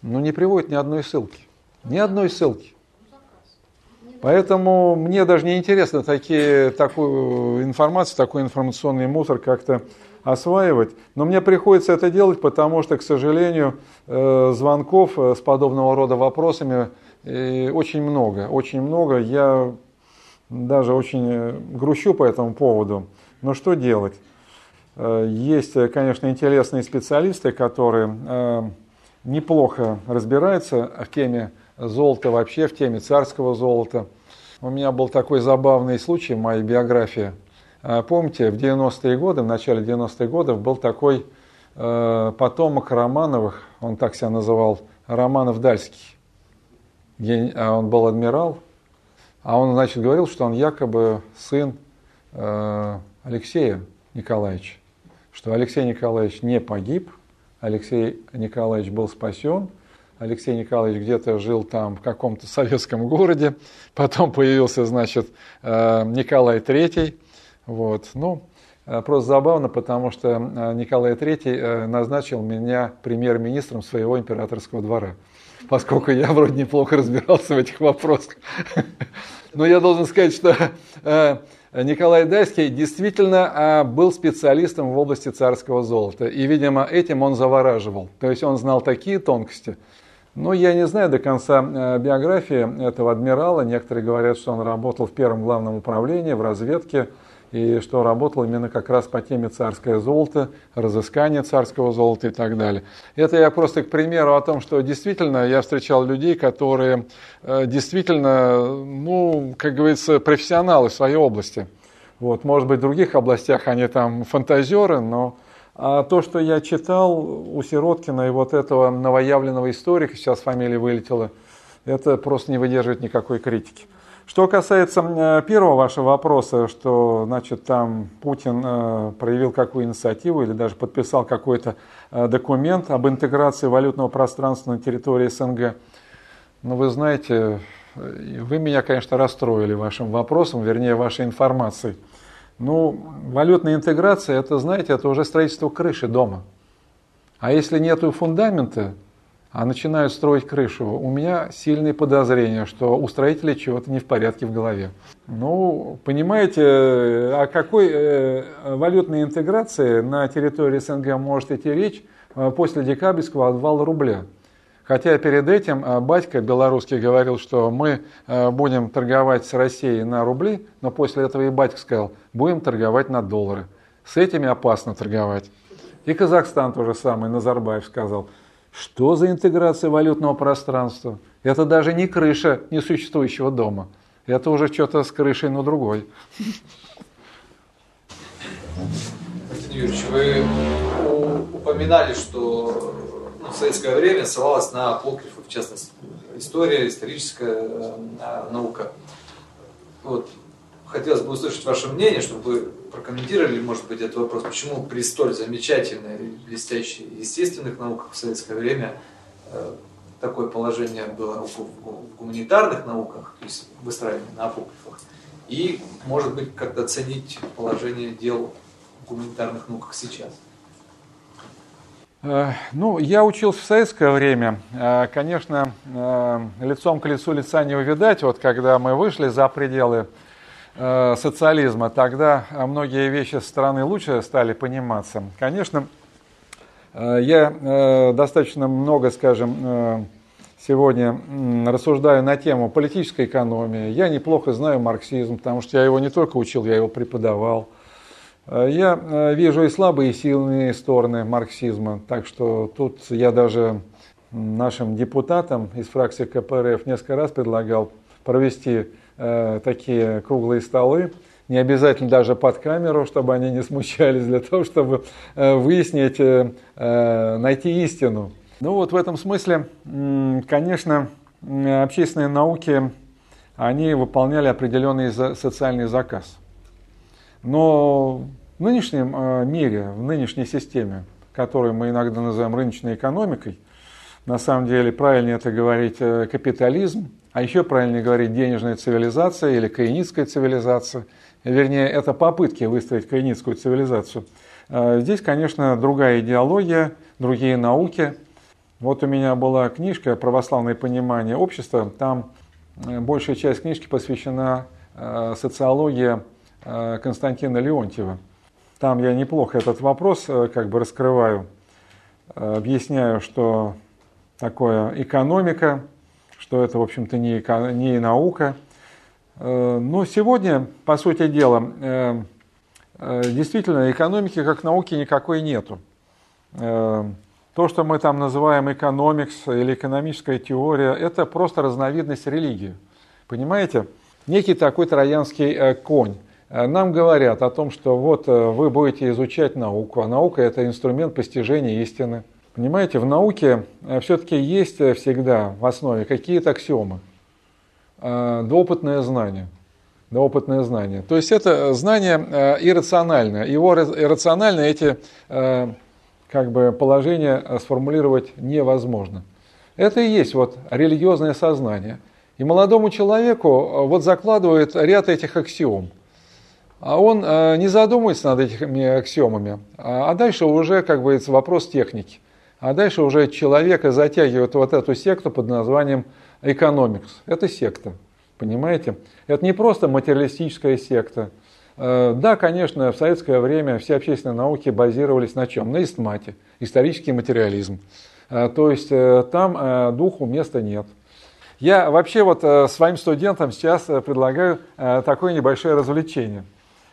но не приводит ни одной ссылки. Ни одной ссылки. Поэтому мне даже не интересно такие, такую информацию, такой информационный мусор как-то осваивать. Но мне приходится это делать, потому что, к сожалению, э, звонков э, с подобного рода вопросами э, очень много. Очень много. Я даже очень э, грущу по этому поводу. Но что делать? Э, есть, э, конечно, интересные специалисты, которые неплохо разбираются в теме золота вообще, в теме царского золота. У меня был такой забавный случай в моей биографии. Помните, в 90-е годы, в начале 90-х годов был такой потомок Романовых, он так себя называл, Романов Дальский. А он был адмирал, а он, значит, говорил, что он якобы сын э, Алексея Николаевича, что Алексей Николаевич не погиб, Алексей Николаевич был спасен, Алексей Николаевич где-то жил там в каком-то (laughs) советском городе, потом появился, значит, э, Николай III, вот, ну, э, Просто забавно, потому что Николай III назначил меня премьер-министром своего императорского двора, поскольку я вроде неплохо разбирался в этих вопросах. (laughs) Но я должен сказать, что э, Николай Дайский действительно э, был специалистом в области царского золота. И, видимо, этим он завораживал. То есть он знал такие тонкости. Но я не знаю до конца э, биографии этого адмирала. Некоторые говорят, что он работал в первом главном управлении, в разведке и что работал именно как раз по теме царское золото, разыскание царского золота и так далее. Это я просто к примеру о том, что действительно я встречал людей, которые э, действительно, ну, как говорится, профессионалы в своей области. Вот, может быть, в других областях они там фантазеры, но а то, что я читал у Сироткина и вот этого новоявленного историка, сейчас фамилия вылетела, это просто не выдерживает никакой критики. Что касается э, первого вашего вопроса, что значит, там Путин э, проявил какую инициативу или даже подписал какой-то э, документ об интеграции валютного пространства на территории СНГ, ну вы знаете, вы меня, конечно, расстроили вашим вопросом, вернее, вашей информацией. Ну, валютная интеграция, это, знаете, это уже строительство крыши дома. А если нету фундамента, начинают строить крышу, у меня сильные подозрения, что у строителей чего-то не в порядке в голове. Ну, понимаете, о какой э, валютной интеграции на территории СНГ может идти речь э, после декабрьского отвала рубля? Хотя перед этим э, батька белорусский говорил, что мы будем торговать с Россией на рубли, но после этого и батька сказал, будем торговать на доллары. С этими опасно торговать. И Казахстан то же самое, Назарбаев сказал – что за интеграция валютного пространства? Это даже не крыша несуществующего дома. Это уже что-то с крышей, но другой. Валентин Юрьевич, вы упоминали, что ну, в советское время ссылалась на апокрифы, в частности, история, историческая э, наука. Вот хотелось бы услышать ваше мнение, чтобы прокомментировали, может быть, этот вопрос, почему при столь замечательной, блестящей естественных науках в советское время э, такое положение было в гуманитарных науках, то есть выстраивание на апокрифах, и, может быть, как-то оценить положение дел в гуманитарных науках сейчас. Э, ну, я учился в советское время. Э, конечно, лицом к лицу лица не увидать. Вот когда мы вышли за пределы Э, социализма, тогда многие вещи со стороны лучше стали пониматься. Конечно, э, я э, достаточно много, скажем, сегодня рассуждаю на тему политической экономии. Я неплохо знаю марксизм, потому что я его не только учил, я его преподавал. Я вижу и слабые, и сильные стороны марксизма, так что тут я даже нашим депутатам из фракции КПРФ несколько раз предлагал провести Э, такие круглые столы, не обязательно даже под камеру, чтобы они не смущались, для того, чтобы э, выяснить, э, найти истину. Ну вот в этом смысле, конечно, общественные науки, они выполняли определенный социальный заказ. Но в нынешнем мире, в нынешней системе, которую мы иногда называем рыночной экономикой, на самом деле правильнее это говорить капитализм, а еще правильнее говорить денежная цивилизация или каиницкая цивилизация. Вернее, это попытки выстроить каиницкую цивилизацию. А, здесь, конечно, другая идеология, другие науки. Вот у меня была книжка «Православное понимание общества». Там э, большая часть книжки посвящена э, социологии э, Константина Леонтьева. Там я неплохо этот вопрос как бы раскрываю, объясняю, что такое экономика, что это, в общем-то, не, не наука. Э, но сегодня, по сути дела, э, э, действительно экономики как науки никакой нету. То, что мы там называем экономикс или экономическая теория, это просто разновидность религии. Понимаете? Некий такой троянский конь. Нам говорят о том, что вот вы будете изучать науку, а наука это инструмент постижения истины. Понимаете, в науке э, все-таки есть э, всегда в основе какие-то аксиомы, э, доопытное знание. Доопытное знание. То есть это знание иррациональное. Его иррационально эти как бы, положения сформулировать невозможно. Это и есть вот религиозное сознание. И молодому человеку вот закладывают ряд этих аксиом. А он не задумывается над этими аксиомами, а дальше уже, как бы, вопрос техники. А дальше уже человека затягивают вот эту секту под названием экономикс. Это секта, понимаете? Это не просто материалистическая секта. Э, да, конечно, в советское время все общественные науки базировались на чем? На истмате, исторический материализм. Э, то есть э, там духу места нет. Я вообще вот своим студентам сейчас предлагаю такое небольшое развлечение.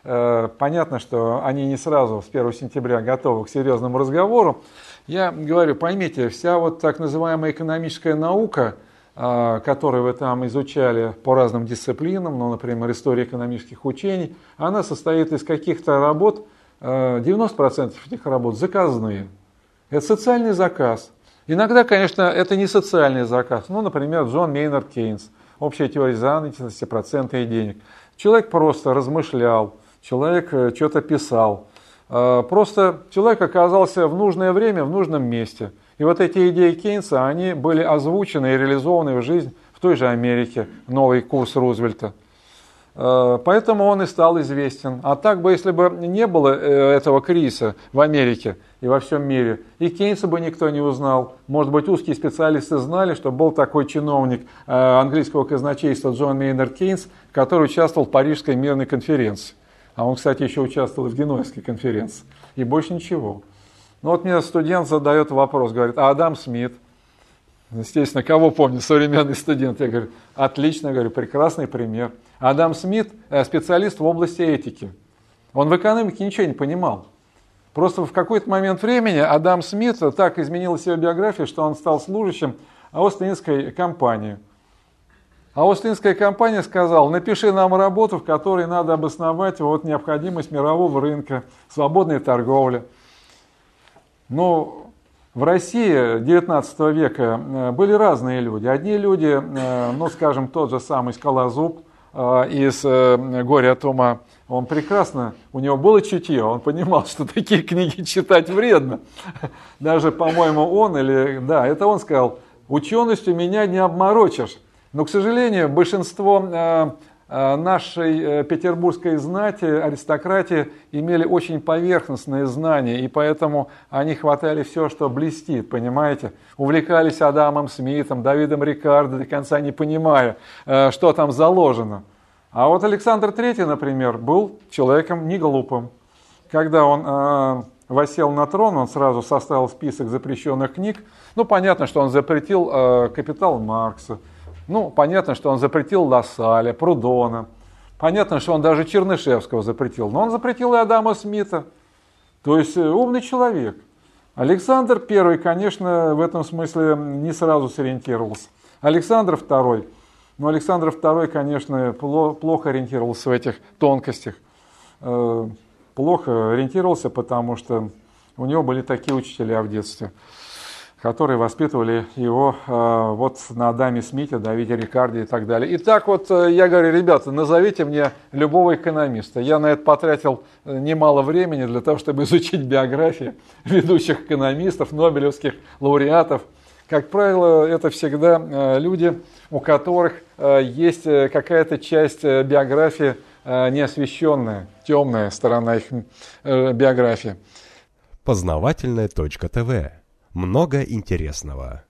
Понятно, что они не сразу с 1 сентября готовы к серьезному разговору, я говорю, поймите, вся вот так называемая экономическая наука, а, которую вы там изучали по разным дисциплинам, ну, например, история экономических учений, она состоит из каких-то работ, 90% а, этих работ заказные. Это социальный заказ. Иногда, конечно, это не социальный заказ. Ну, например, Джон Мейнард Кейнс, общая теория занятости, процента и денег. Человек просто размышлял, человек э, что-то писал, просто человек оказался в нужное время, в нужном месте. И вот эти идеи Кейнса, они были озвучены и реализованы в жизнь в той же Америке, новый курс Рузвельта. Э, поэтому он и стал известен. А так бы, если бы не было э, этого кризиса в Америке и во всем мире, и Кейнса бы никто не узнал. Может быть, узкие специалисты знали, что был такой чиновник э, английского казначейства Джон Мейнард Кейнс, который участвовал в Парижской мирной конференции. А он, кстати, еще участвовал в Генуэзской конференции. И больше ничего. Ну вот мне студент задает вопрос, говорит, а Адам Смит? Естественно, кого помню, современный студент? Я говорю, отлично, говорю, прекрасный пример. Адам Смит э, специалист в области этики. Он в экономике ничего не понимал. Просто в какой-то момент времени Адам Смит так изменил себе биографию, что он стал служащим Остинской компании. А Остинская компания сказала, напиши нам работу, в которой надо обосновать вот необходимость мирового рынка, свободной торговли. Ну, в России 19 века э, были разные люди. Одни люди, э, ну, скажем, тот же самый Скалозуб э, из «Горе от ума», он прекрасно, у него было чутье, он понимал, (laughs) что такие книги читать вредно. Даже, по-моему, он или, да, это он сказал, ученостью меня не обморочишь. Но, к сожалению, большинство Э, нашей э, петербургской знати, аристократии имели очень поверхностные знания, и поэтому они хватали все, что блестит, понимаете? Увлекались Адамом Смитом, Давидом Рикардо, до конца не понимая, э, что там заложено. А вот Александр III, например, был человеком не глупым. Когда он э, восел на трон, он сразу составил список запрещенных книг. Ну, понятно, что он запретил э, «Капитал Маркса», ну, понятно, что он запретил Лассаля, Прудона. Понятно, что он даже Чернышевского запретил. Но он запретил и Адама Смита. То есть э, умный человек. Александр I, конечно, в этом смысле не сразу сориентировался. Александр II, ну, Александр II, конечно, плохо ориентировался в этих тонкостях. Э, плохо ориентировался, потому что у него были такие учителя в детстве которые воспитывали его э, вот на Адаме Смите, Давиде Рикарде и так далее. И так вот э, я говорю, ребята, назовите мне любого экономиста. Я на это потратил э, немало времени для того, чтобы изучить биографии (laughs) ведущих экономистов, нобелевских лауреатов. Как правило, это всегда люди, у которых есть какая-то часть биографии неосвещенная, темная сторона их биографии. Познавательная точка ТВ много интересного.